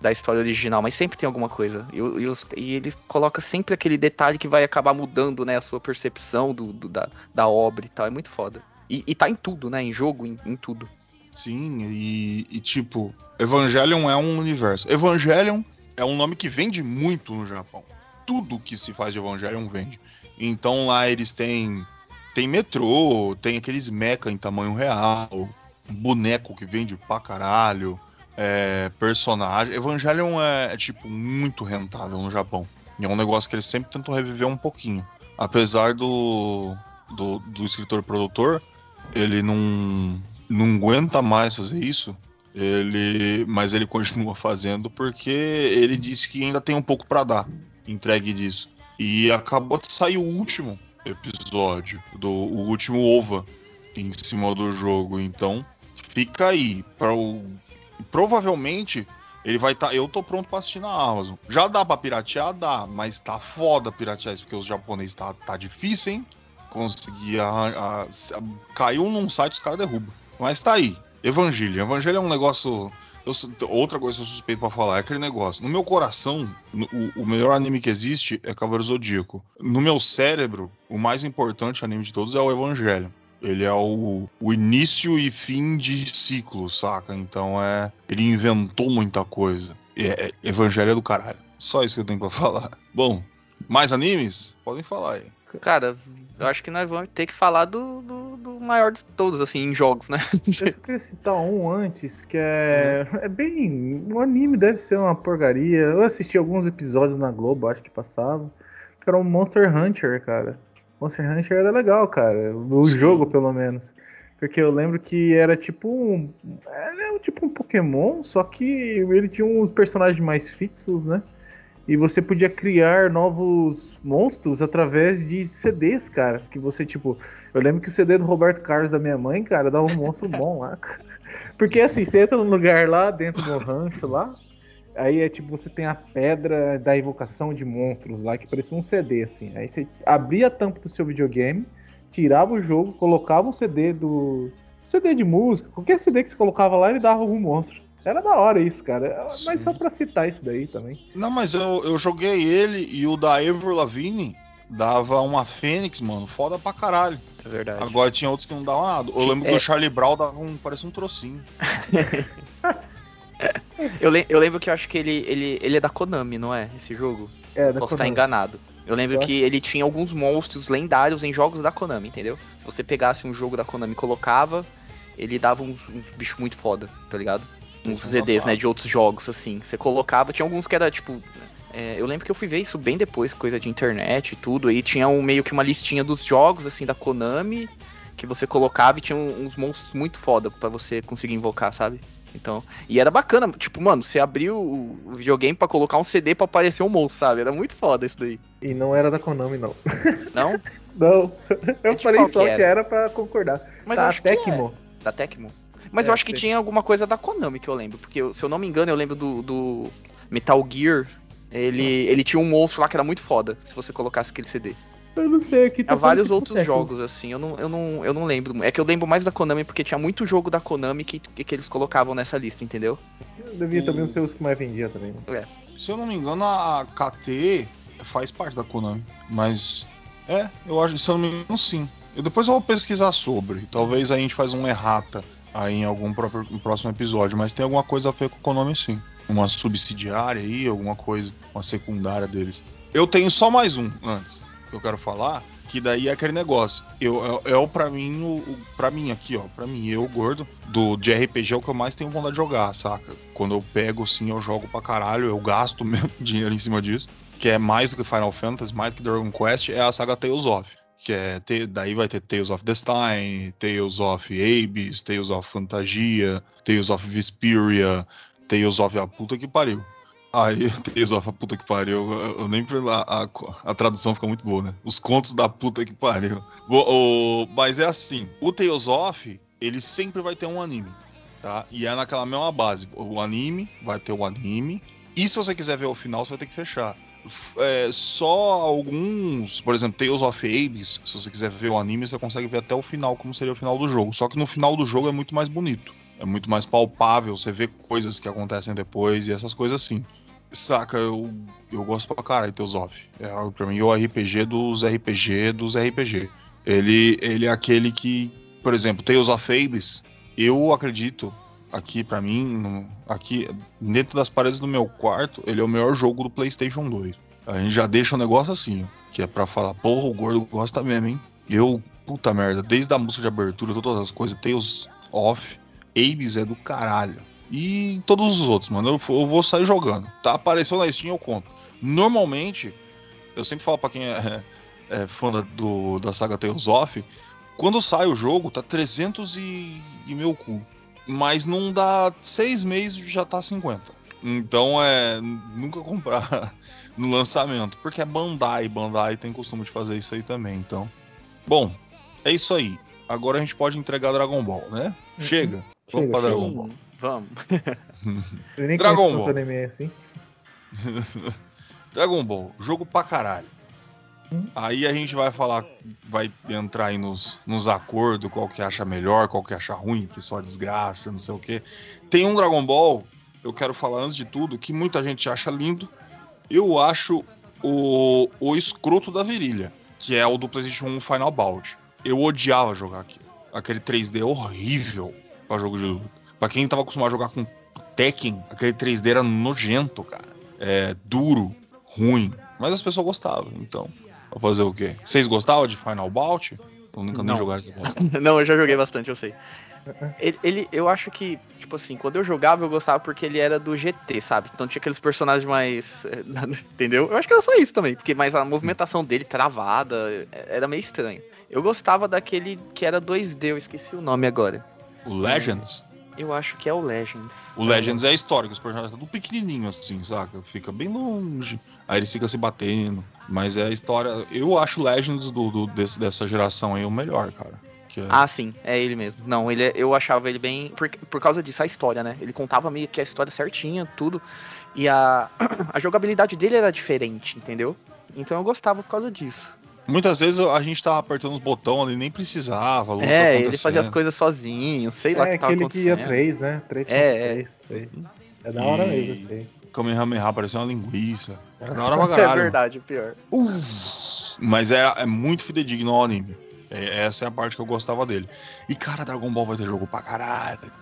da história original, mas sempre tem alguma coisa. E, e, e, ele coloca sempre aquele detalhe que vai acabar mudando, né, a sua percepção do, do da, da obra e tal. É muito foda. E, e tá em tudo, né? Em jogo, em, em tudo. Sim, e, e, tipo, Evangelion é um universo. Evangelion é um nome que vende muito no Japão. Tudo que se faz de Evangelion vende. Então lá eles têm tem metrô, tem aqueles mecha em tamanho real, boneco que vende pra caralho, é, personagem. Evangelion é, é, tipo muito rentável no Japão. E é um negócio que eles sempre tentam reviver um pouquinho. Apesar do, do, do escritor produtor, ele não não aguenta mais fazer isso. Ele, mas ele continua fazendo porque ele disse que ainda tem um pouco para dar entregue disso. E acabou de sair o último episódio do o último OVA em cima do jogo, então fica aí para o provavelmente ele vai estar. Tá, eu tô pronto para assistir na Amazon. Já dá para piratear, dá, mas tá foda piratear isso porque os japoneses tá, tá difícil, hein? Conseguir a, a, a, caiu num site os caras derrubam. Mas tá aí. Evangelho. Evangelho é um negócio. Eu, outra coisa que eu suspeito para falar é aquele negócio. No meu coração, no, o, o, melhor anime que existe é Cavaleiro Zodíaco. No meu cérebro, o mais importante anime de todos é o Evangelho. Ele é o, o, início e fim de ciclo, saca? Então é. Ele inventou muita coisa. É, é, Evangelho é do caralho. Só isso que eu tenho para falar. Bom, mais animes? Podem falar aí. Cara, eu acho que nós vamos ter que falar do, do, do maior de todos, assim, em jogos, né? Eu queria citar um antes, que é. É bem. O anime deve ser uma porcaria. Eu assisti alguns episódios na Globo, acho que passava. Que era o Monster Hunter, cara. Monster Hunter era legal, cara. O Sim. jogo, pelo menos. Porque eu lembro que era tipo um. Era tipo um Pokémon, só que ele tinha uns personagens mais fixos, né? E você podia criar novos monstros através de CDs, cara. Que você, tipo. Eu lembro que o CD do Roberto Carlos da minha mãe, cara, dava um monstro bom lá. Porque assim, você entra num lugar lá, dentro do rancho lá. Aí é tipo, você tem a pedra da invocação de monstros lá, que parecia um CD, assim. Aí você abria a tampa do seu videogame, tirava o jogo, colocava um CD do. CD de música, qualquer CD que você colocava lá, ele dava algum monstro. Era da hora isso, cara. Sim. Mas só pra citar isso daí também. Não, mas eu, eu joguei ele e o da Ever Lavigne dava uma Fênix, mano, foda pra caralho. É verdade. Agora tinha outros que não davam nada. Eu lembro é... que o Charlie Brown dava um. parecia um trocinho. eu, le eu lembro que eu acho que ele, ele, ele é da Konami, não é? Esse jogo? É, da Posso estar enganado. Eu lembro que ele tinha alguns monstros lendários em jogos da Konami, entendeu? Se você pegasse um jogo da Konami e colocava, ele dava uns, uns bichos muito foda, tá ligado? Uns CDs, né, de outros jogos, assim. Você colocava, tinha alguns que era tipo. É, eu lembro que eu fui ver isso bem depois, coisa de internet e tudo. Aí tinha um, meio que uma listinha dos jogos, assim, da Konami, que você colocava e tinha uns monstros muito foda para você conseguir invocar, sabe? Então, e era bacana, tipo, mano, você abriu o videogame para colocar um CD para aparecer um monstro, sabe? Era muito foda isso daí. E não era da Konami, não. Não? não. Eu é falei só que era, que era pra concordar. Mas tá, Tecmo. É. Da Tecmo? Mas é, eu acho que tinha alguma coisa da Konami que eu lembro. Porque, se eu não me engano, eu lembro do, do Metal Gear. Ele, ah. ele tinha um monstro lá que era muito foda, se você colocasse aquele CD. Eu não sei, aqui tá Há vários outros jogos, assim, eu não, eu, não, eu não lembro. É que eu lembro mais da Konami porque tinha muito jogo da Konami que, que eles colocavam nessa lista, entendeu? Devia também ser os que mais vendia também. Né? É. Se eu não me engano, a KT faz parte da Konami. Mas é, eu acho, se eu não me engano, sim. Eu depois eu vou pesquisar sobre. Talvez a gente faz um errata aí em algum próprio, próximo episódio, mas tem alguma coisa a ver com o Konami sim. Uma subsidiária aí, alguma coisa, uma secundária deles. Eu tenho só mais um antes que eu quero falar, que daí é aquele negócio. Eu, é, é o para mim, o, o para mim aqui, ó, para mim, eu gordo, do de RPG é o que eu mais tenho vontade de jogar, saca? Quando eu pego assim, eu jogo pra caralho, eu gasto mesmo dinheiro em cima disso, que é mais do que Final Fantasy, mais do que Dragon Quest, é a saga Tales of. Que é, daí vai ter Tales of Destiny, Tales of Abyss, Tales of Fantasia, Tales of Vesperia, Tales of a puta que pariu. Aí, Tales of a puta que pariu, eu, eu nem a, a, a, tradução fica muito boa, né? Os contos da puta que pariu. O, o, mas é assim, o Tales of, ele sempre vai ter um anime, tá? E é naquela mesma base. O anime vai ter o anime. E se você quiser ver o final, você vai ter que fechar. É, só alguns, por exemplo, Tales of Abyss, se você quiser ver o anime, você consegue ver até o final, como seria o final do jogo. Só que no final do jogo é muito mais bonito. É muito mais palpável, você vê coisas que acontecem depois e essas coisas assim. Saca, eu, eu gosto pra caralho de Tales of. É pra mim, é o RPG dos RPG dos RPG. Ele, ele é aquele que, por exemplo, Tales of Abyss, eu acredito, aqui para mim, no, aqui dentro das paredes do meu quarto, ele é o melhor jogo do PlayStation 2. A gente já deixa um negócio assim, que é para falar, porra, o gordo gosta mesmo, hein? Eu, puta merda, desde a música de abertura, todas as coisas, Tales of Abyss é do caralho. E todos os outros, mano. Eu, eu vou sair jogando. Tá apareceu na Steam, eu compro. Normalmente, eu sempre falo para quem é, é, fã da, do, da saga Tales of, quando sai o jogo, tá 300 e, e meu cu. Mas não dá seis meses já tá 50. Então é. Nunca comprar no lançamento. Porque é Bandai. Bandai tem costume de fazer isso aí também. Então. Bom, é isso aí. Agora a gente pode entregar Dragon Ball, né? Uhum. Chega. Vamos Chega, pra Dragon Ball. Vamos. nem Dragon Ball. Anime assim. Dragon Ball, jogo pra caralho. Aí a gente vai falar, vai entrar aí nos, nos acordos, qual que acha melhor, qual que acha ruim, que só desgraça, não sei o que. Tem um Dragon Ball, eu quero falar antes de tudo, que muita gente acha lindo. Eu acho o, o escroto da virilha, que é o do PlayStation 1 Final Bout. Eu odiava jogar aqui. Aquele 3D horrível para jogo de luta. Pra quem tava acostumado a jogar com Tekken, aquele 3D era nojento, cara. É duro, ruim. Mas as pessoas gostavam, então. Vou fazer o quê? Vocês gostavam de Final Bout? Ou nunca nem jogaram esse Não, eu já joguei bastante, eu sei. Ele, ele, eu acho que, tipo assim, quando eu jogava, eu gostava porque ele era do GT, sabe? Então tinha aqueles personagens mais. Entendeu? Eu acho que era só isso também, porque mais a movimentação dele travada era meio estranho. Eu gostava daquele que era 2D, eu esqueci o nome agora. O Legends? Eu acho que é o Legends. O Legends é histórico, os personagens tudo pequenininho assim, saca? Fica bem longe. Aí eles ficam se batendo. Mas é a história. Eu acho o Legends do, do desse, dessa geração aí o melhor, cara. É... Ah, sim, é ele mesmo. Não, ele é, eu achava ele bem. Por, por causa disso, a história, né? Ele contava meio que a história certinha, tudo. E a, a jogabilidade dele era diferente, entendeu? Então eu gostava por causa disso. Muitas vezes a gente tava apertando os botões, ele nem precisava. É, ele fazia as coisas sozinho, sei lá o é, que tava acontecendo. É, aquele que ia 3, né? 3 é, 3, é. É da hora e... mesmo, sei. Kamehameha parecia uma linguiça. Era da hora pra caralho. é verdade, pior. Uf, mas é, é muito fidedigno ao anime. É, essa é a parte que eu gostava dele. E, cara, Dragon Ball vai ter jogo pra caralho.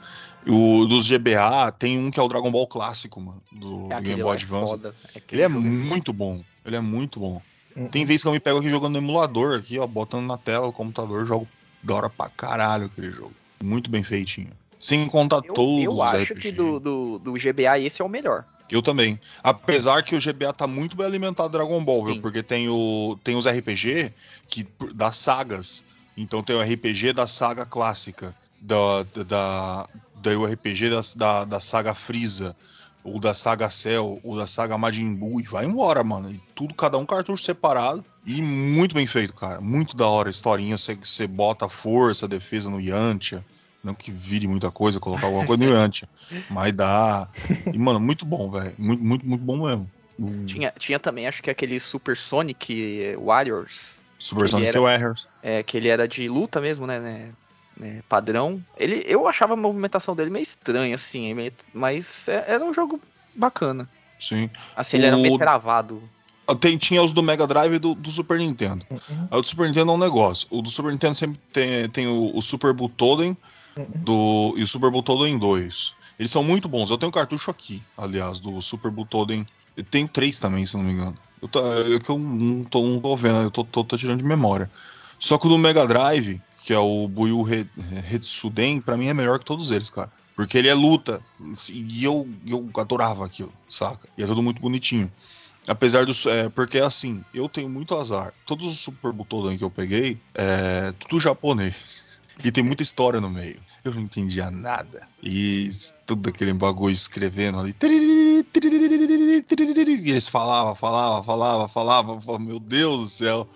O, dos GBA tem um que é o Dragon Ball clássico, mano. Do, é, Game Boy Advance. É ele é muito bom. Ele é muito bom. Tem vezes que eu me pego aqui jogando no emulador, aqui, ó, botando na tela o computador, jogo da hora pra caralho aquele jogo. Muito bem feitinho. Sem contar eu, todos eu acho RPG. que do, do, do, GBA esse é o melhor. Eu também. Apesar que o GBA tá muito bem alimentado Dragon Ball, viu? Porque tem, o, tem os RPG que, das sagas. Então tem o RPG da saga clássica, da, da, da o RPG da, da, da saga Freeza ou da saga Cell, ou da saga Majin Buu, e vai embora, mano. E tudo, cada um cartucho separado. E muito bem feito, cara. Muito da hora a historinha. Você bota força, defesa no Yantia. Não que vire muita coisa, colocar alguma coisa no Yantia. Mas dá. E, mano, muito bom, velho. Muito, muito, muito bom mesmo. Tinha, tinha também, acho que aquele Super Sonic Warriors. Super Sonic era, Warriors. É, que ele era de luta mesmo, né? né? Né, padrão. Ele, eu achava a movimentação dele meio estranha, assim, mas é, era um jogo bacana. Sim. Assim, ele o... era meio travado. Tem, tinha os do Mega Drive e do, do Super Nintendo. Uhum. Aí o do Super Nintendo é um negócio. O do Super Nintendo sempre tem, tem o, o Super Butoden Uhum. do, e o Super Butoden 2. Eles são muito bons. Eu tenho cartucho aqui, aliás, do Super Butoden. Eu tenho três também, se não me engano. Eu, tô, eu, que eu não, tô, não tô vendo, eu tô, tô, tô tirando de memória. Só que o do Mega Drive, que é o Buyu Re- Retsuden, pra mim é melhor que todos eles, cara. Porque ele é luta. E eu, eu adorava aquilo, saca? E é tudo muito bonitinho. Apesar do. É, porque assim, eu tenho muito azar. Todos os Super Butoden que eu peguei, é tudo japonês. E tem muita história no meio. Eu não entendia nada. E tudo aquele bagulho escrevendo ali. E eles falavam, falavam, falavam, falavam. Eu falava, Meu Deus do céu,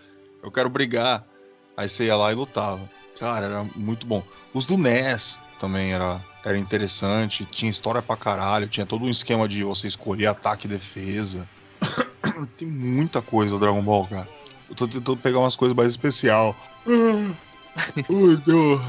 eu quero brigar. Aí você ia lá e lutava. Cara, era muito bom. Os do NES também era, era interessante. Tinha história pra caralho. Tinha todo um esquema de você escolher ataque e defesa. Tem muita coisa do Dragon Ball, cara. Eu tô tentando pegar umas coisas mais especial. Ui. Eu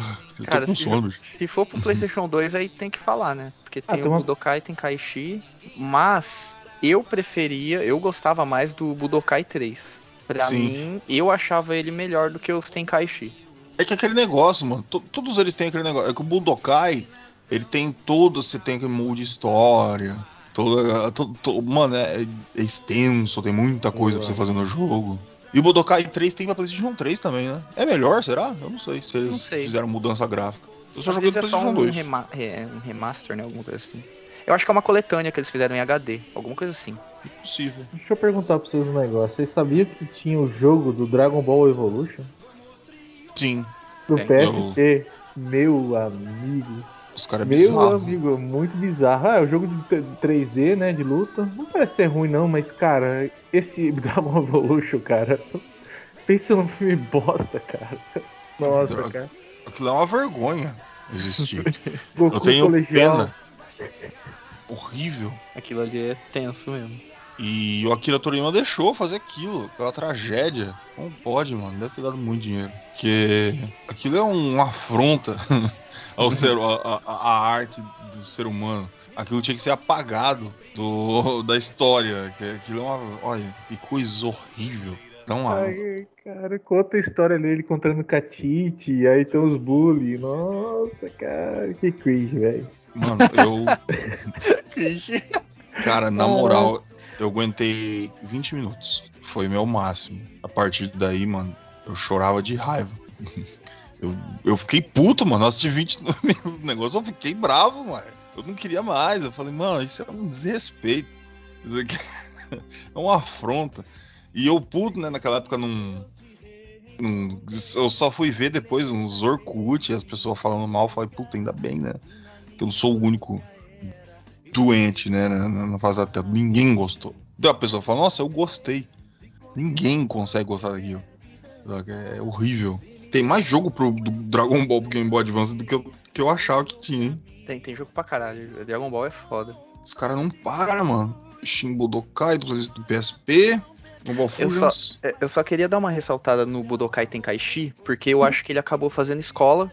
Cara, se, sono, se for pro PlayStation 2, aí tem que falar, né? Porque Ah, tem tem o uma- Budokai, tem Kaishi, mas eu preferia, eu gostava mais do Budokai 3. Pra Sim. mim, eu achava ele melhor do que os Tenkaichi. É que aquele negócio, mano, to- todos eles têm aquele negócio. É que o Budokai, ele tem todo, você tem aquele mood de história. Toda, to- to- mano, é, é extenso, tem muita coisa pra você fazer no jogo. E o Budokai 3 tem pra PlayStation 3 também, né? É melhor, será? Eu não sei se eles sei. fizeram mudança gráfica. Eu só Às joguei no é PlayStation um, 2. rema- é, um remaster, né? Alguma coisa assim. Eu acho que é uma coletânea que eles fizeram em HD, alguma coisa assim. Possível. Deixa eu perguntar pra vocês um negócio. Vocês sabiam que tinha o jogo do Dragon Ball Evolution? Sim, Do Tem. PSP? Meu amigo. os caras é Meu bizarro. amigo, muito bizarro. Ah, é o jogo de t- 3D, né? De luta. Não parece ser ruim, não, mas, cara, esse Dragon Evolution, cara. Pensa num filme bosta, cara. Nossa, Droga. cara. Aquilo é uma vergonha existir. Goku Eu tenho colegial. pena. Horrível. Aquilo ali é tenso mesmo. E o Akira Toriyama deixou fazer aquilo, aquela tragédia. Não pode, mano. Deve ter dado muito dinheiro. Porque aquilo é um- uma afronta ao ser, a, a- a arte do ser humano. Aquilo tinha que ser apagado do, da história. Que aquilo é uma. Olha, que coisa horrível. Não há. Ai, cara, conta a história dele encontrando Catite, aí tem os bully. Nossa, cara, que cringe, velho. Mano, eu. Cara, na moral, eu aguentei 20 minutos. Foi meu máximo. A partir daí, mano, eu chorava de raiva. Eu, eu fiquei puto, mano. Assisti 20 minutos do negócio, eu fiquei bravo, mano. Eu não queria mais. Eu falei, mano, isso é um desrespeito. Isso aqui é uma afronta. E eu puto, né, naquela época não. não- eu só fui ver depois uns Orkut, as pessoas falando mal. Eu falei, puta, ainda bem, né? Eu não sou o único doente, né, na, na face da Terra. Ninguém gostou. Daí a pessoa fala, nossa, eu gostei. Ninguém consegue gostar daquilo. É horrível. Tem mais jogo pro do Dragon Ball pro Game Boy Advance do que eu, que eu achava que tinha, hein? Tem, tem jogo pra caralho. Dragon Ball é foda. Os caras não param, mano. Shin Budokai do, do PSP, Dragon Ball Eu Fusions. É, Eu só queria dar uma ressaltada no Budokai Tenkaichi, porque eu acho que ele acabou fazendo escola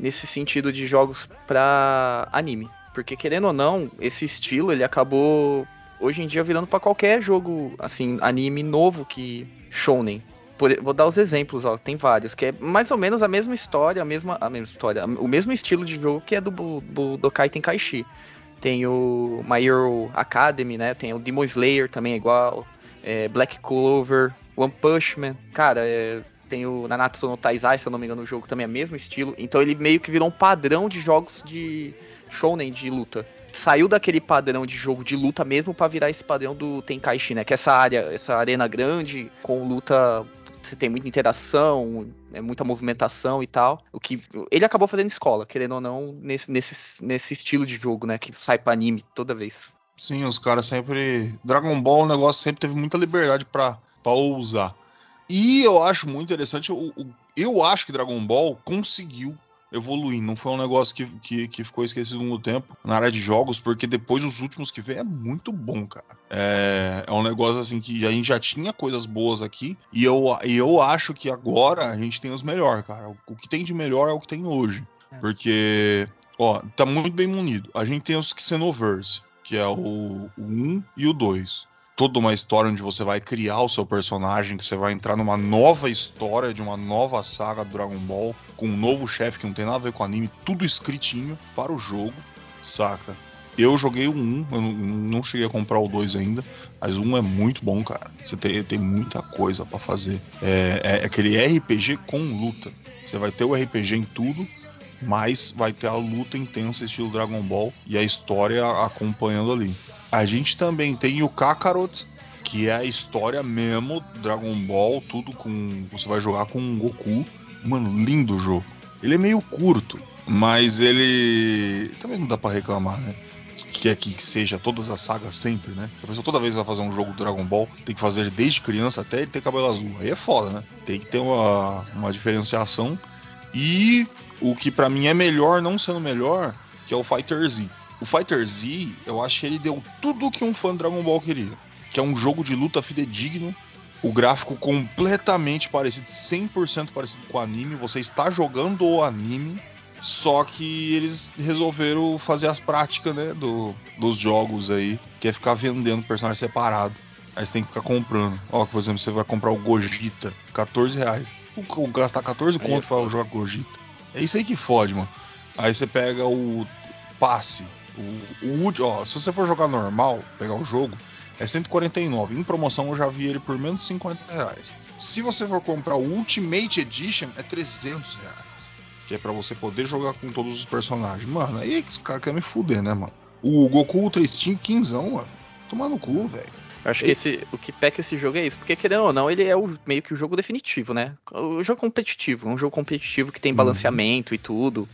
nesse sentido de jogos pra anime. Porque querendo ou não, esse estilo ele acabou hoje em dia virando pra qualquer jogo assim, anime novo que shonen. Por- vou dar os exemplos, ó, tem vários, que é mais ou menos a mesma história, a mesma, a mesma história, o mesmo estilo de jogo que é do Bu- Budokai Tenkaichi. Tem o My Hero Academy, né? Tem o Demon Slayer também é igual é, Black Clover, One Punch Man, cara, é, tem o Nanatsu no Taizai, se eu não me engano, o jogo também é o mesmo estilo. Então ele meio que virou um padrão de jogos de shounen de luta. Saiu daquele padrão de jogo de luta mesmo pra virar esse padrão do Tenkaichi, né? Que é essa área, essa arena grande com luta você tem muita interação, é muita movimentação e tal. O que ele acabou fazendo escola, querendo ou não, nesse, nesse, nesse estilo de jogo, né? Que sai pra anime toda vez. Sim, os caras sempre. Dragon Ball, o negócio sempre teve muita liberdade pra, pra ousar. E eu acho muito interessante. O- eu acho que Dragon Ball conseguiu evoluir. Não foi um negócio que, que, que ficou esquecido no tempo na área de jogos, porque depois os últimos que veio é muito bom, cara. É, é um negócio assim que a gente já tinha coisas boas aqui. E eu, e eu acho que agora a gente tem os melhores, cara. O, o que tem de melhor é o que tem hoje. É. Porque, ó, tá muito bem munido. A gente tem os Xenoverse que é o, o 1 e o 2. Toda uma história onde você vai criar o seu personagem, que você vai entrar numa nova história de uma nova saga do Dragon Ball, com um novo chefe que não tem nada a ver com anime, tudo escritinho para o jogo, saca? Eu joguei o 1, eu não cheguei a comprar o 2 ainda, mas o 1 é muito bom, cara. Você tem, tem muita coisa para fazer. É, é, aquele RPG com luta. Você vai ter o RPG em tudo, mas vai ter a luta intensa estilo Dragon Ball e a história acompanhando ali. A gente também tem o Kakarot, que é a história mesmo Dragon Ball, tudo com você vai jogar com o Goku. Mano, lindo o jogo. Ele é meio curto, mas ele também não dá para reclamar, né? Que é que seja todas as sagas sempre, né? A pessoa toda vez que vai fazer um jogo Dragon Ball tem que fazer desde criança até ele ter cabelo azul. Aí é foda, né? Tem que ter uma, uma diferenciação. E o que para mim é melhor, não sendo melhor, que é o Fighter Z. O Fighter Z, eu acho que ele deu tudo o que um fã de Dragon Ball queria. Que é um jogo de luta fidedigno, o gráfico completamente parecido, 100% parecido com o anime. Você está jogando o anime, só que eles resolveram fazer as práticas né, do, dos jogos aí, que é ficar vendendo personagem separado. Aí você tem que ficar comprando. Ó, por exemplo, você vai comprar o Gogeta, 14 reais. Gastar 14 conto pra jogar Gogeta. É isso aí que fode, mano. Aí você pega o passe. O, o, ó, se você for jogar normal, pegar o jogo, é 149. Em promoção eu já vi ele por menos de 50 reais. Se você for comprar o Ultimate Edition, é 300 reais. Que é para você poder jogar com todos os personagens. Mano, aí é que os caras querem me fuder, né, mano? O Goku Ultra Instinct 15, mano. Tomar no cu, velho. Eu acho que esse, o que peca esse jogo é isso, porque querendo ou não, ele é o, meio que o jogo definitivo, né? O jogo competitivo, um jogo competitivo que tem uhum. balanceamento uhum. e tudo.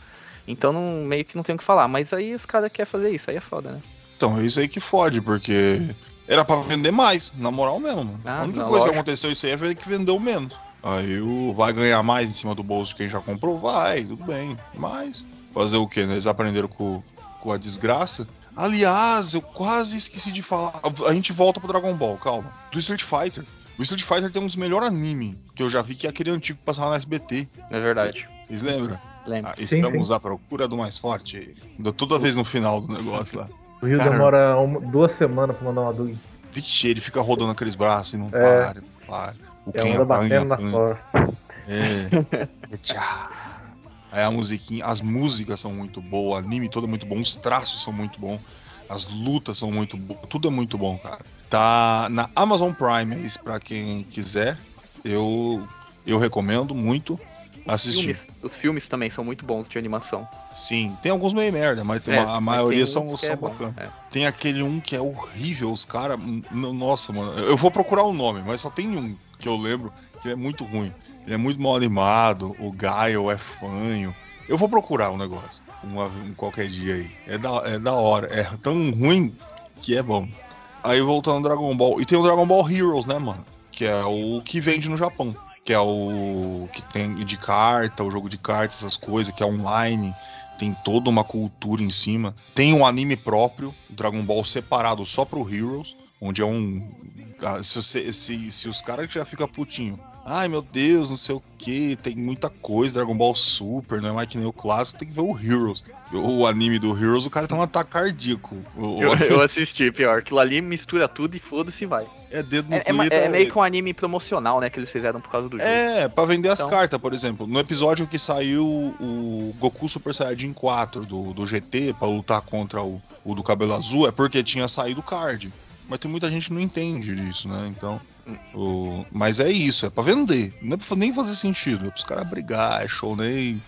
Então não, meio que não tem o que falar. Mas aí os caras querem fazer isso, aí é foda, né? Então, é isso aí que fode, porque era para vender mais, na moral mesmo. Ah, a única coisa que aconteceu isso aí é que vendeu menos. Aí o vai ganhar mais em cima do bolso de quem já comprou? Vai, tudo bem. Mas fazer o que? Né? Eles aprenderam com, com a desgraça. Aliás, eu quase esqueci de falar. A gente volta pro Dragon Ball, calma. Do Street Fighter. O Street Fighter tem um dos melhores animes que eu já vi, que é aquele antigo que passava na SBT. É verdade. Vocês lembram? Lembro. Ah, estamos sim, sim. à procura do mais forte. Toda vez no final do negócio lá. O Rio Cara, demora uma, duas semanas pra mandar uma dúvida. Vixe, ele fica rodando aqueles braços e não é. para, não para. O é Ken apanha, apanha. É. é tchau. Aí a musiquinha, as músicas são muito boas, o anime todo é muito bom, os traços são muito bons, as lutas são muito boas, tudo é muito bom, cara. Tá na Amazon Prime, é isso pra quem quiser. Eu eu recomendo muito assistir. Filmes, os filmes também são muito bons de animação. Sim, tem alguns meio merda, mas é, uma, a maioria são, são é bacanas. É. Tem aquele um que é horrível, os caras. Nossa, mano. Eu vou procurar o um nome, mas só tem um que eu lembro que é muito ruim. Ele é muito mal animado, o Gaio é fanho. Eu vou procurar um negócio, uma, um qualquer dia aí. É da, é da hora, é tão ruim que é bom. Aí voltando ao Dragon Ball. E tem o Dragon Ball Heroes, né, mano? Que é o que vende no Japão. Que é o que tem de carta, o jogo de cartas, essas coisas, que é online tem toda uma cultura em cima. Tem um anime próprio, Dragon Ball separado só pro Heroes, onde é um. Ah, se, se, se os caras já ficam putinho Ai meu Deus, não sei o que, tem muita coisa, Dragon Ball Super, não é mais que nem o clássico, tem que ver o Heroes. O anime do Heroes, o cara tem um ataque cardíaco. O... Eu, eu, assisti, pior. Aquilo ali mistura tudo e foda-se e vai. É dedo no é, é, é, meio que um anime promocional, né, que eles fizeram por causa do jogo. É, pra vender então... as cartas, por exemplo. No episódio que saiu o Goku Super Saiyajin 4 do, do GT pra lutar contra o, o do cabelo azul, é porque tinha saído o card. Mas tem muita gente que não entende disso, né? Então. O... Mas é isso, é para vender. Não é pra nem fazer sentido. É pros caras brigar, é show nem.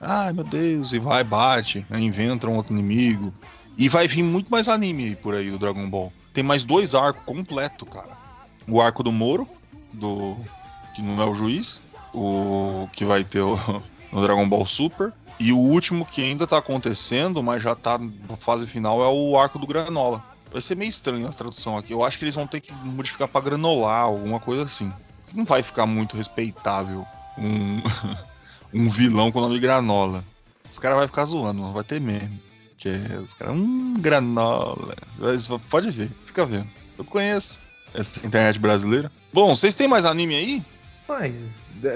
Ai meu Deus, e vai, bate, né? inventa um outro inimigo. E vai vir muito mais anime por aí do Dragon Ball. Tem mais dois arcos completos, cara. O arco do Moro, do. que não é o juiz. O que vai ter o... no Dragon Ball Super. E o último que ainda tá acontecendo, mas já tá na fase final, é o arco do Granola. Vai ser meio estranho a tradução aqui. Eu acho que eles vão ter que modificar para granolar, alguma coisa assim. Não vai ficar muito respeitável um, um vilão com o nome de Granola. Os caras vão ficar zoando, não vai ter mesmo. Que é, os caras, hum, Granola. Pode ver, fica vendo. Eu conheço essa internet brasileira. Bom, vocês têm mais anime aí? Mas,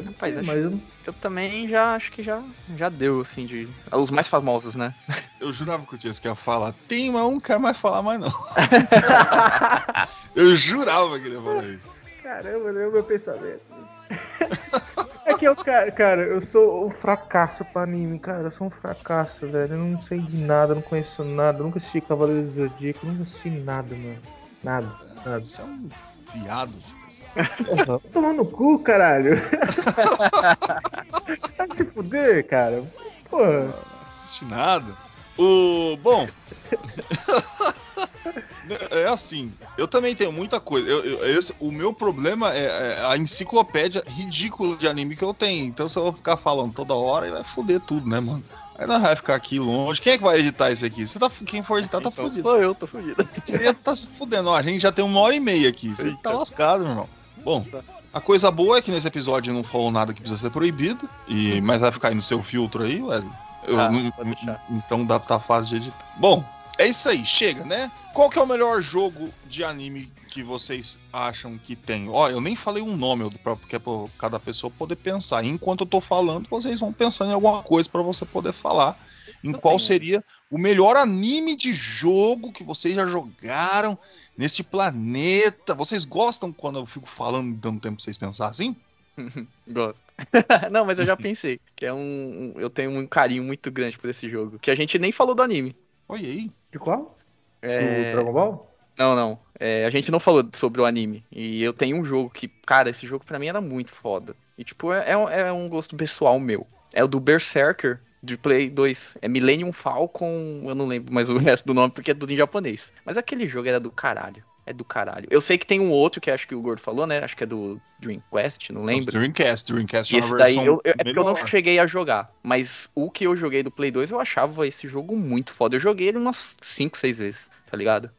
Rapaz, acho, eu... eu também já acho que já, já deu, assim, de. Os mais famosos, né? Eu jurava que o Tiesco ia falar. Tem, mas eu não quero mais falar mais, não. eu jurava que ele ia falar isso. Caramba, não é o meu pensamento. É que eu, cara, cara, eu sou um fracasso pra anime, cara. Eu sou um fracasso, velho. Eu não sei de nada, não conheço nada. Nunca assisti Cavaleiro do Zodíaco, nunca assisti nada, mano. Nada, nada. Você é um viado, Tiesco. Porra, tomar no cu, caralho. Vai se fuder, cara. Porra. Não assisti nada. O. Bom. É assim, eu também tenho muita coisa. Eu, eu, esse, o meu problema é, é, a enciclopédia ridícula de anime que eu tenho. Então, se eu vou ficar falando toda hora, vai foder tudo, né, mano? Aí nós vai ficar aqui longe. Quem é que vai editar isso aqui? Você tá, quem for editar tá então fudido. Sou eu, tô fudido. Você tá se fudendo. Ó, a gente já tem uma hora e meia aqui. Você tá Eita. lascado, meu irmão. Bom, a coisa boa é que nesse episódio não falou nada que precisa ser proibido. E, mas vai ficar aí no seu filtro aí, Wesley. Eu Ah, então dá, tá fácil de editar. Bom, é isso aí, chega, né? Qual que é o melhor jogo de anime que vocês acham que tem? Ó, eu nem falei um nome, porque é pra cada pessoa poder pensar. Enquanto eu tô falando, vocês vão pensando em alguma coisa pra você poder falar. Em Eu qual tenho. seria o melhor anime de jogo que vocês já jogaram neste planeta? Vocês gostam quando eu fico falando e dando tempo pra vocês pensar assim? Gosto. não, mas eu já pensei. Que é um, um- Eu tenho um carinho muito grande por esse jogo. Que a gente nem falou do anime. Olha aí. De qual? É... Do Dragon Ball? Não, não. É, a gente não falou sobre o anime. E eu tenho um jogo que, cara, esse jogo pra mim era muito foda. E, tipo, é, é um- é um gosto pessoal meu. É o do Berserker de Play 2. É Millennium Falcon. Eu não lembro mais o resto do nome porque é tudo em japonês. Mas aquele jogo era do caralho. É do caralho. Eu sei que tem um outro que acho que o Gordo falou, né? Acho que é do Dream Quest, não lembro. Dreamcast, Dreamcast é uma esse daí versão eu, eu- é porque eu não cheguei a jogar. Mas o que eu joguei do Play 2 eu achava esse jogo muito foda. Eu joguei ele umas 5, 6 vezes, tá ligado?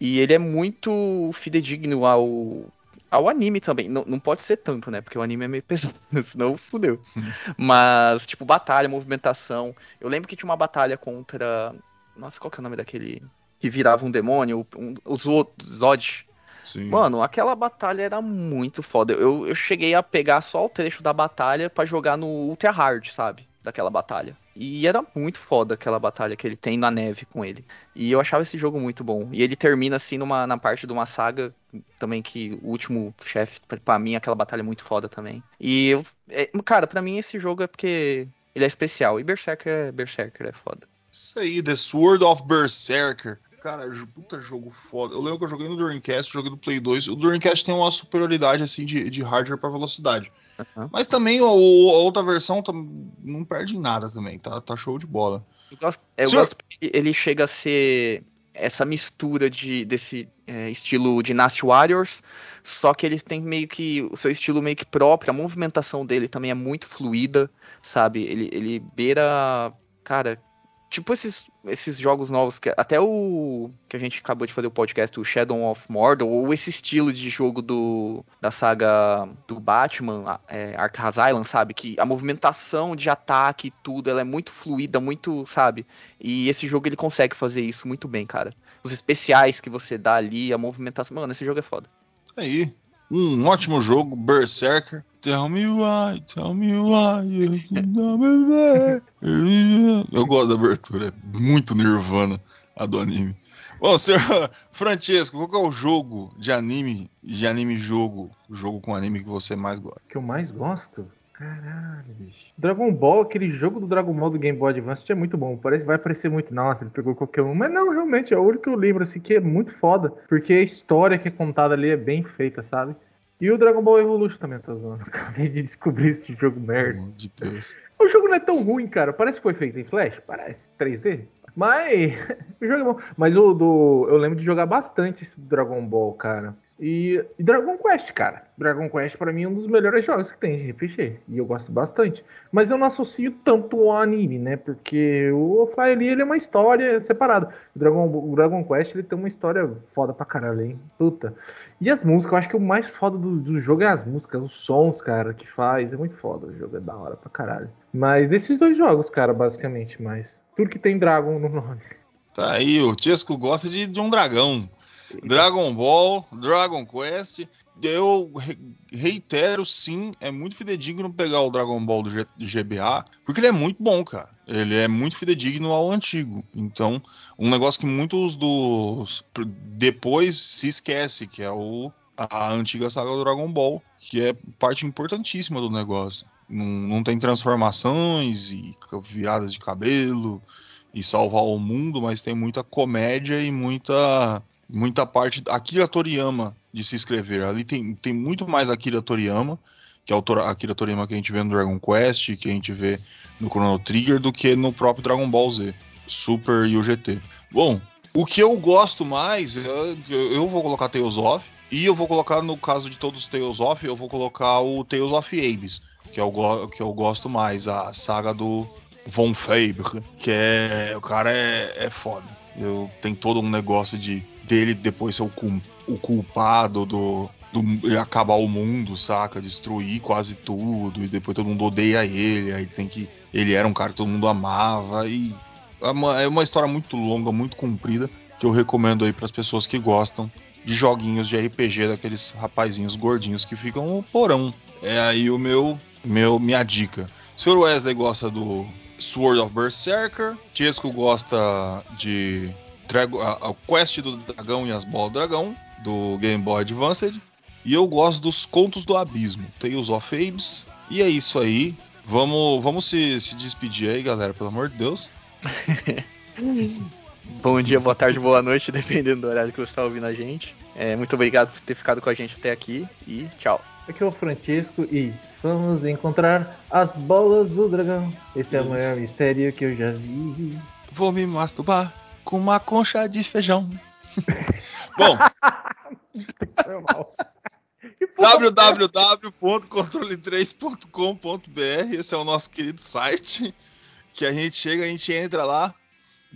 E ele é muito fidedigno ao, ao anime também. Não, não pode ser tanto, né? Porque o anime é meio pesado, senão fudeu. Mas, tipo, batalha, movimentação. Eu lembro que tinha uma batalha contra. Nossa, qual que é o nome daquele. Que virava um demônio? Um, o Zod. Sim. Mano, aquela batalha era muito foda. Eu, eu cheguei a pegar só o trecho da batalha pra jogar no Ultra Hard, sabe? Daquela batalha. E era muito foda aquela batalha que ele tem na neve com ele. E eu achava esse jogo muito bom. E ele termina assim numa, na parte de uma saga também que o último chefe, pra- pra mim, aquela batalha é muito foda também. E eu, é, cara, pra mim esse jogo é porque ele é especial. E Berserker é Berserker, é foda. Isso aí, The Sword of Berserker. Cara, puta jogo foda. Eu lembro que eu joguei no Dreamcast, joguei no Play 2. O Dreamcast tem uma superioridade assim de, de hardware pra velocidade. Aham. Mas também o- a outra versão tam- não perde nada também, tá, tá show de bola. Eu gosto, eu Senhor- gosto porque ele chega a ser essa mistura de, desse é, estilo Dynasty Warriors, só que eles têm meio que o seu estilo meio que próprio, a movimentação dele também é muito fluida, sabe? Ele, ele beira, cara, tipo esses, esses jogos novos, que até o que a gente acabou de fazer o podcast, o Shadow of Mordor, ou esse estilo de jogo do da saga do Batman, é, Arkham Asylum, sabe? Que a movimentação de ataque e tudo, ela é muito fluida, muito, sabe? E esse jogo ele consegue fazer isso muito bem, cara. Os especiais que você dá ali, a movimentação. Mano, esse jogo é foda. Aí, um ótimo jogo, Berserker. Tell me why, tell me why you. Eu gosto da abertura, é muito Nirvana a do anime. Bom, senhor Francesco, qual é o jogo de anime, de anime jogo, jogo com anime que você mais gosta? que eu mais gosto? Caralho, bicho. Dragon Ball, aquele jogo do Dragon Ball do Game Boy Advance é muito bom. Parece, vai parecer muito, nossa, ele pegou qualquer um. Mas não, realmente, é o único que eu lembro, assim, que é muito foda. Porque a história que é contada ali é bem feita, sabe? E o Dragon Ball Evolution também, tô zoando. Acabei de descobrir esse jogo Pelo merda. amor de Deus. O jogo não é tão ruim, cara. Parece que foi feito em Flash. Parece. 3D. Mas. é bom. Mas o do. Eu lembro de jogar bastante esse Dragon Ball, cara. E, e Dragon Quest, cara. Dragon Quest pra mim é um dos melhores jogos que tem de RPG. E eu gosto bastante. Mas eu não associo tanto ao anime, né? Porque o ali ele é uma história separada. O Dragon, o Dragon Quest ele tem uma história foda pra caralho, hein? Puta. E as músicas, eu acho que o mais foda do, do jogo é as músicas, os sons, cara, que faz. É muito foda. O jogo é da hora pra caralho. Mas desses dois jogos, cara, basicamente. Mas tudo que tem Dragon no nome. Tá aí, o Chesco gosta de, de um dragão. Dragon Ball, Dragon Quest. Eu re- reitero, sim, é muito fidedigno pegar o Dragon Ball do G- GBA, porque ele é muito bom, cara. Ele é muito fidedigno ao antigo. Então, um negócio que muitos dos. Depois se esquece, que é o, a antiga saga do Dragon Ball, que é parte importantíssima do negócio. Não, não tem transformações e viradas de cabelo e salvar o mundo, mas tem muita comédia e muita muita parte Akira Toriyama de se escrever. Ali tem, tem muito mais Akira Toriyama, que é o Akira Toriyama que a gente vê no Dragon Quest, que a gente vê no Chrono Trigger, do que no próprio Dragon Ball Z, Super e o GT. Bom, o que eu gosto mais, eu, eu vou colocar Tales of, e eu vou colocar, no caso de todos os Tales of, eu vou colocar o Tales of Abyss, que eu, go- que eu gosto mais, a saga do Von Faber, que é. O cara é, é foda. Eu, tem todo um negócio de dele depois ser o, o culpado do, do acabar o mundo, saca? Destruir quase tudo, e depois todo mundo odeia ele, aí tem que. Ele era um cara que todo mundo amava, e é uma, é uma história muito longa, muito comprida, que eu recomendo aí para as pessoas que gostam de joguinhos de RPG daqueles rapazinhos gordinhos que ficam no porão. É aí o meu, meu minha dica. O Sr. Wesley gosta do Sword of Berserker, Chesco gosta de Drago- a, a Quest do Dragão e as Bolas do Dragão, do Game Boy Advance, e eu gosto dos Contos do Abismo, Tales of Abyss. E é isso aí. Vamos, vamos se, se despedir aí, galera, pelo amor de Deus. Bom dia, boa tarde, boa noite, dependendo do horário que você está ouvindo a gente. É, muito obrigado por ter ficado com a gente até aqui e tchau. Aqui é o Francisco e vamos encontrar as bolas do dragão. Esse é o Isso. maior mistério que eu já vi. Vou me masturbar com uma concha de feijão. Bom, www.controle3.com.br Esse é o nosso querido site. Que a gente chega, a gente entra lá.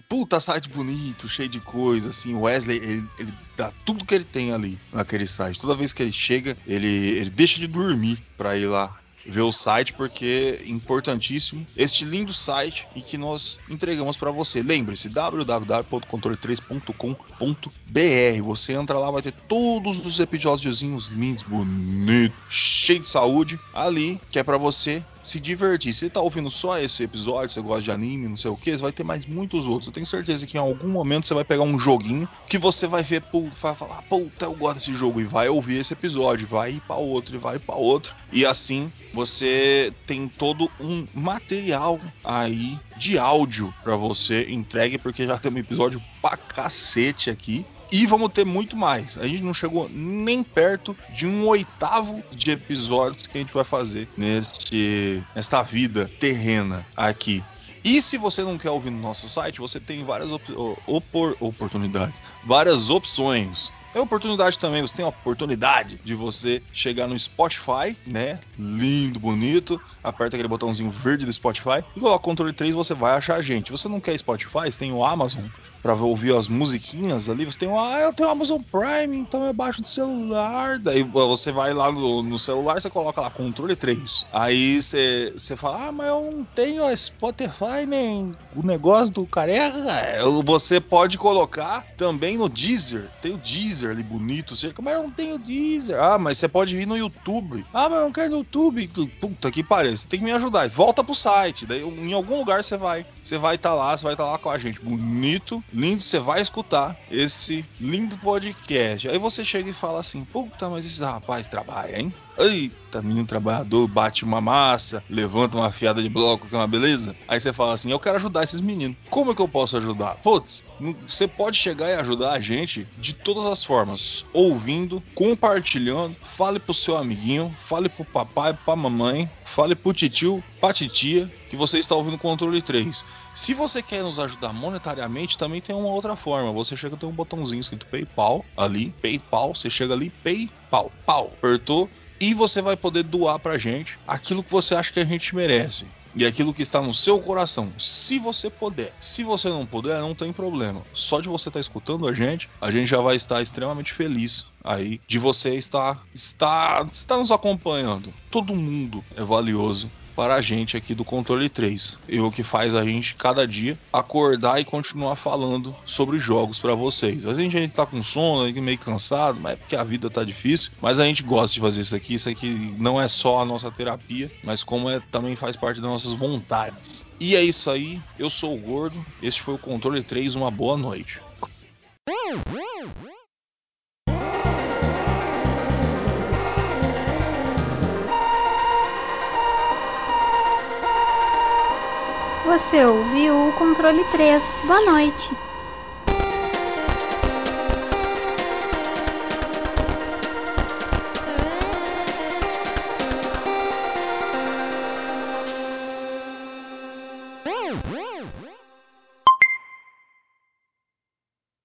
Puta site bonito, cheio de coisa, assim. O Wesley, ele, ele dá tudo que ele tem ali naquele site. Toda vez que ele chega, ele, ele deixa de dormir pra ir lá ver o site, porque é importantíssimo este lindo site e que nós entregamos para você. Lembre-se, www.controle3.com.br. Você entra lá, vai ter todos os episódiozinhos lindos, bonitos, cheio de saúde ali, que é para você se divertir. Se você tá ouvindo só esse episódio, você gosta de anime, não sei o que, vai ter mais muitos outros. Eu tenho certeza que em algum momento você vai pegar um joguinho que você vai ver, vai falar, puta, eu gosto desse jogo e vai ouvir esse episódio, vai ir para outro e vai para outro. E assim você tem todo um material aí de áudio para você entregue, porque já tem um episódio pra cacete aqui. E vamos ter muito mais. A gente não chegou nem perto de um oitavo de episódios que a gente vai fazer neste, nesta vida terrena aqui. E se você não quer ouvir no nosso site, você tem várias op- o- opor- oportunidades, várias opções. É oportunidade também, você tem a oportunidade de você chegar no Spotify, né? Lindo, bonito. Aperta aquele botãozinho verde do Spotify e coloca controle 3 você vai achar a gente. Você não quer Spotify, você tem o Amazon para ouvir as musiquinhas ali. Você tem o, ah, eu tenho Amazon Prime, então eu baixo no celular. Daí você vai lá no, no celular, você coloca lá controle 3. Aí você, você fala, ah, mas eu não tenho Spotify nem o negócio do careca. Você pode colocar também no Deezer. Tem o Deezer ali bonito. Você, mas eu não tenho Deezer. Ah, mas você pode vir no YouTube. Ah, mas eu não quero no YouTube. Puta que pariu. Você tem que me ajudar. Volta pro site. Daí em algum lugar você vai. Você vai estar lá, você vai estar lá com a gente. Bonito, lindo. Você vai escutar esse lindo podcast. Aí você chega e fala assim: Puta, mas esse rapaz trabalha, hein? Eita, menino trabalhador, bate uma massa, levanta uma fiada de bloco, que é uma beleza. Aí você fala assim: Eu quero ajudar esses meninos. Como é que eu posso ajudar? Putz, você pode chegar e ajudar a gente de todas as formas: ouvindo, compartilhando. Fale pro seu amiguinho, fale pro papai, pra mamãe, fale pro titio, pra titia, que você está ouvindo o controle 3. Se você quer nos ajudar monetariamente, também tem uma outra forma. Você chega, tem um botãozinho escrito PayPal ali, PayPal, você chega ali, PayPal, pau, apertou e você vai poder doar pra gente aquilo que você acha que a gente merece. E aquilo que está no seu coração, se você puder. Se você não puder, não tem problema. Só de você estar escutando a gente, a gente já vai estar extremamente feliz aí de você estar, estar, estar nos acompanhando. Todo mundo é valioso para a gente aqui do Controle 3. E o que faz a gente cada dia acordar e continuar falando sobre jogos para vocês. Às vezes a gente tá com sono, meio cansado, mas é porque a vida tá difícil, mas a gente gosta de fazer isso aqui. Isso aqui não é só a nossa terapia, mas como é também faz parte das nossas vontades. E é isso aí. Eu sou o Gordo. Este foi o Controle 3. Uma boa noite. Você ouviu o controle 3. Boa noite.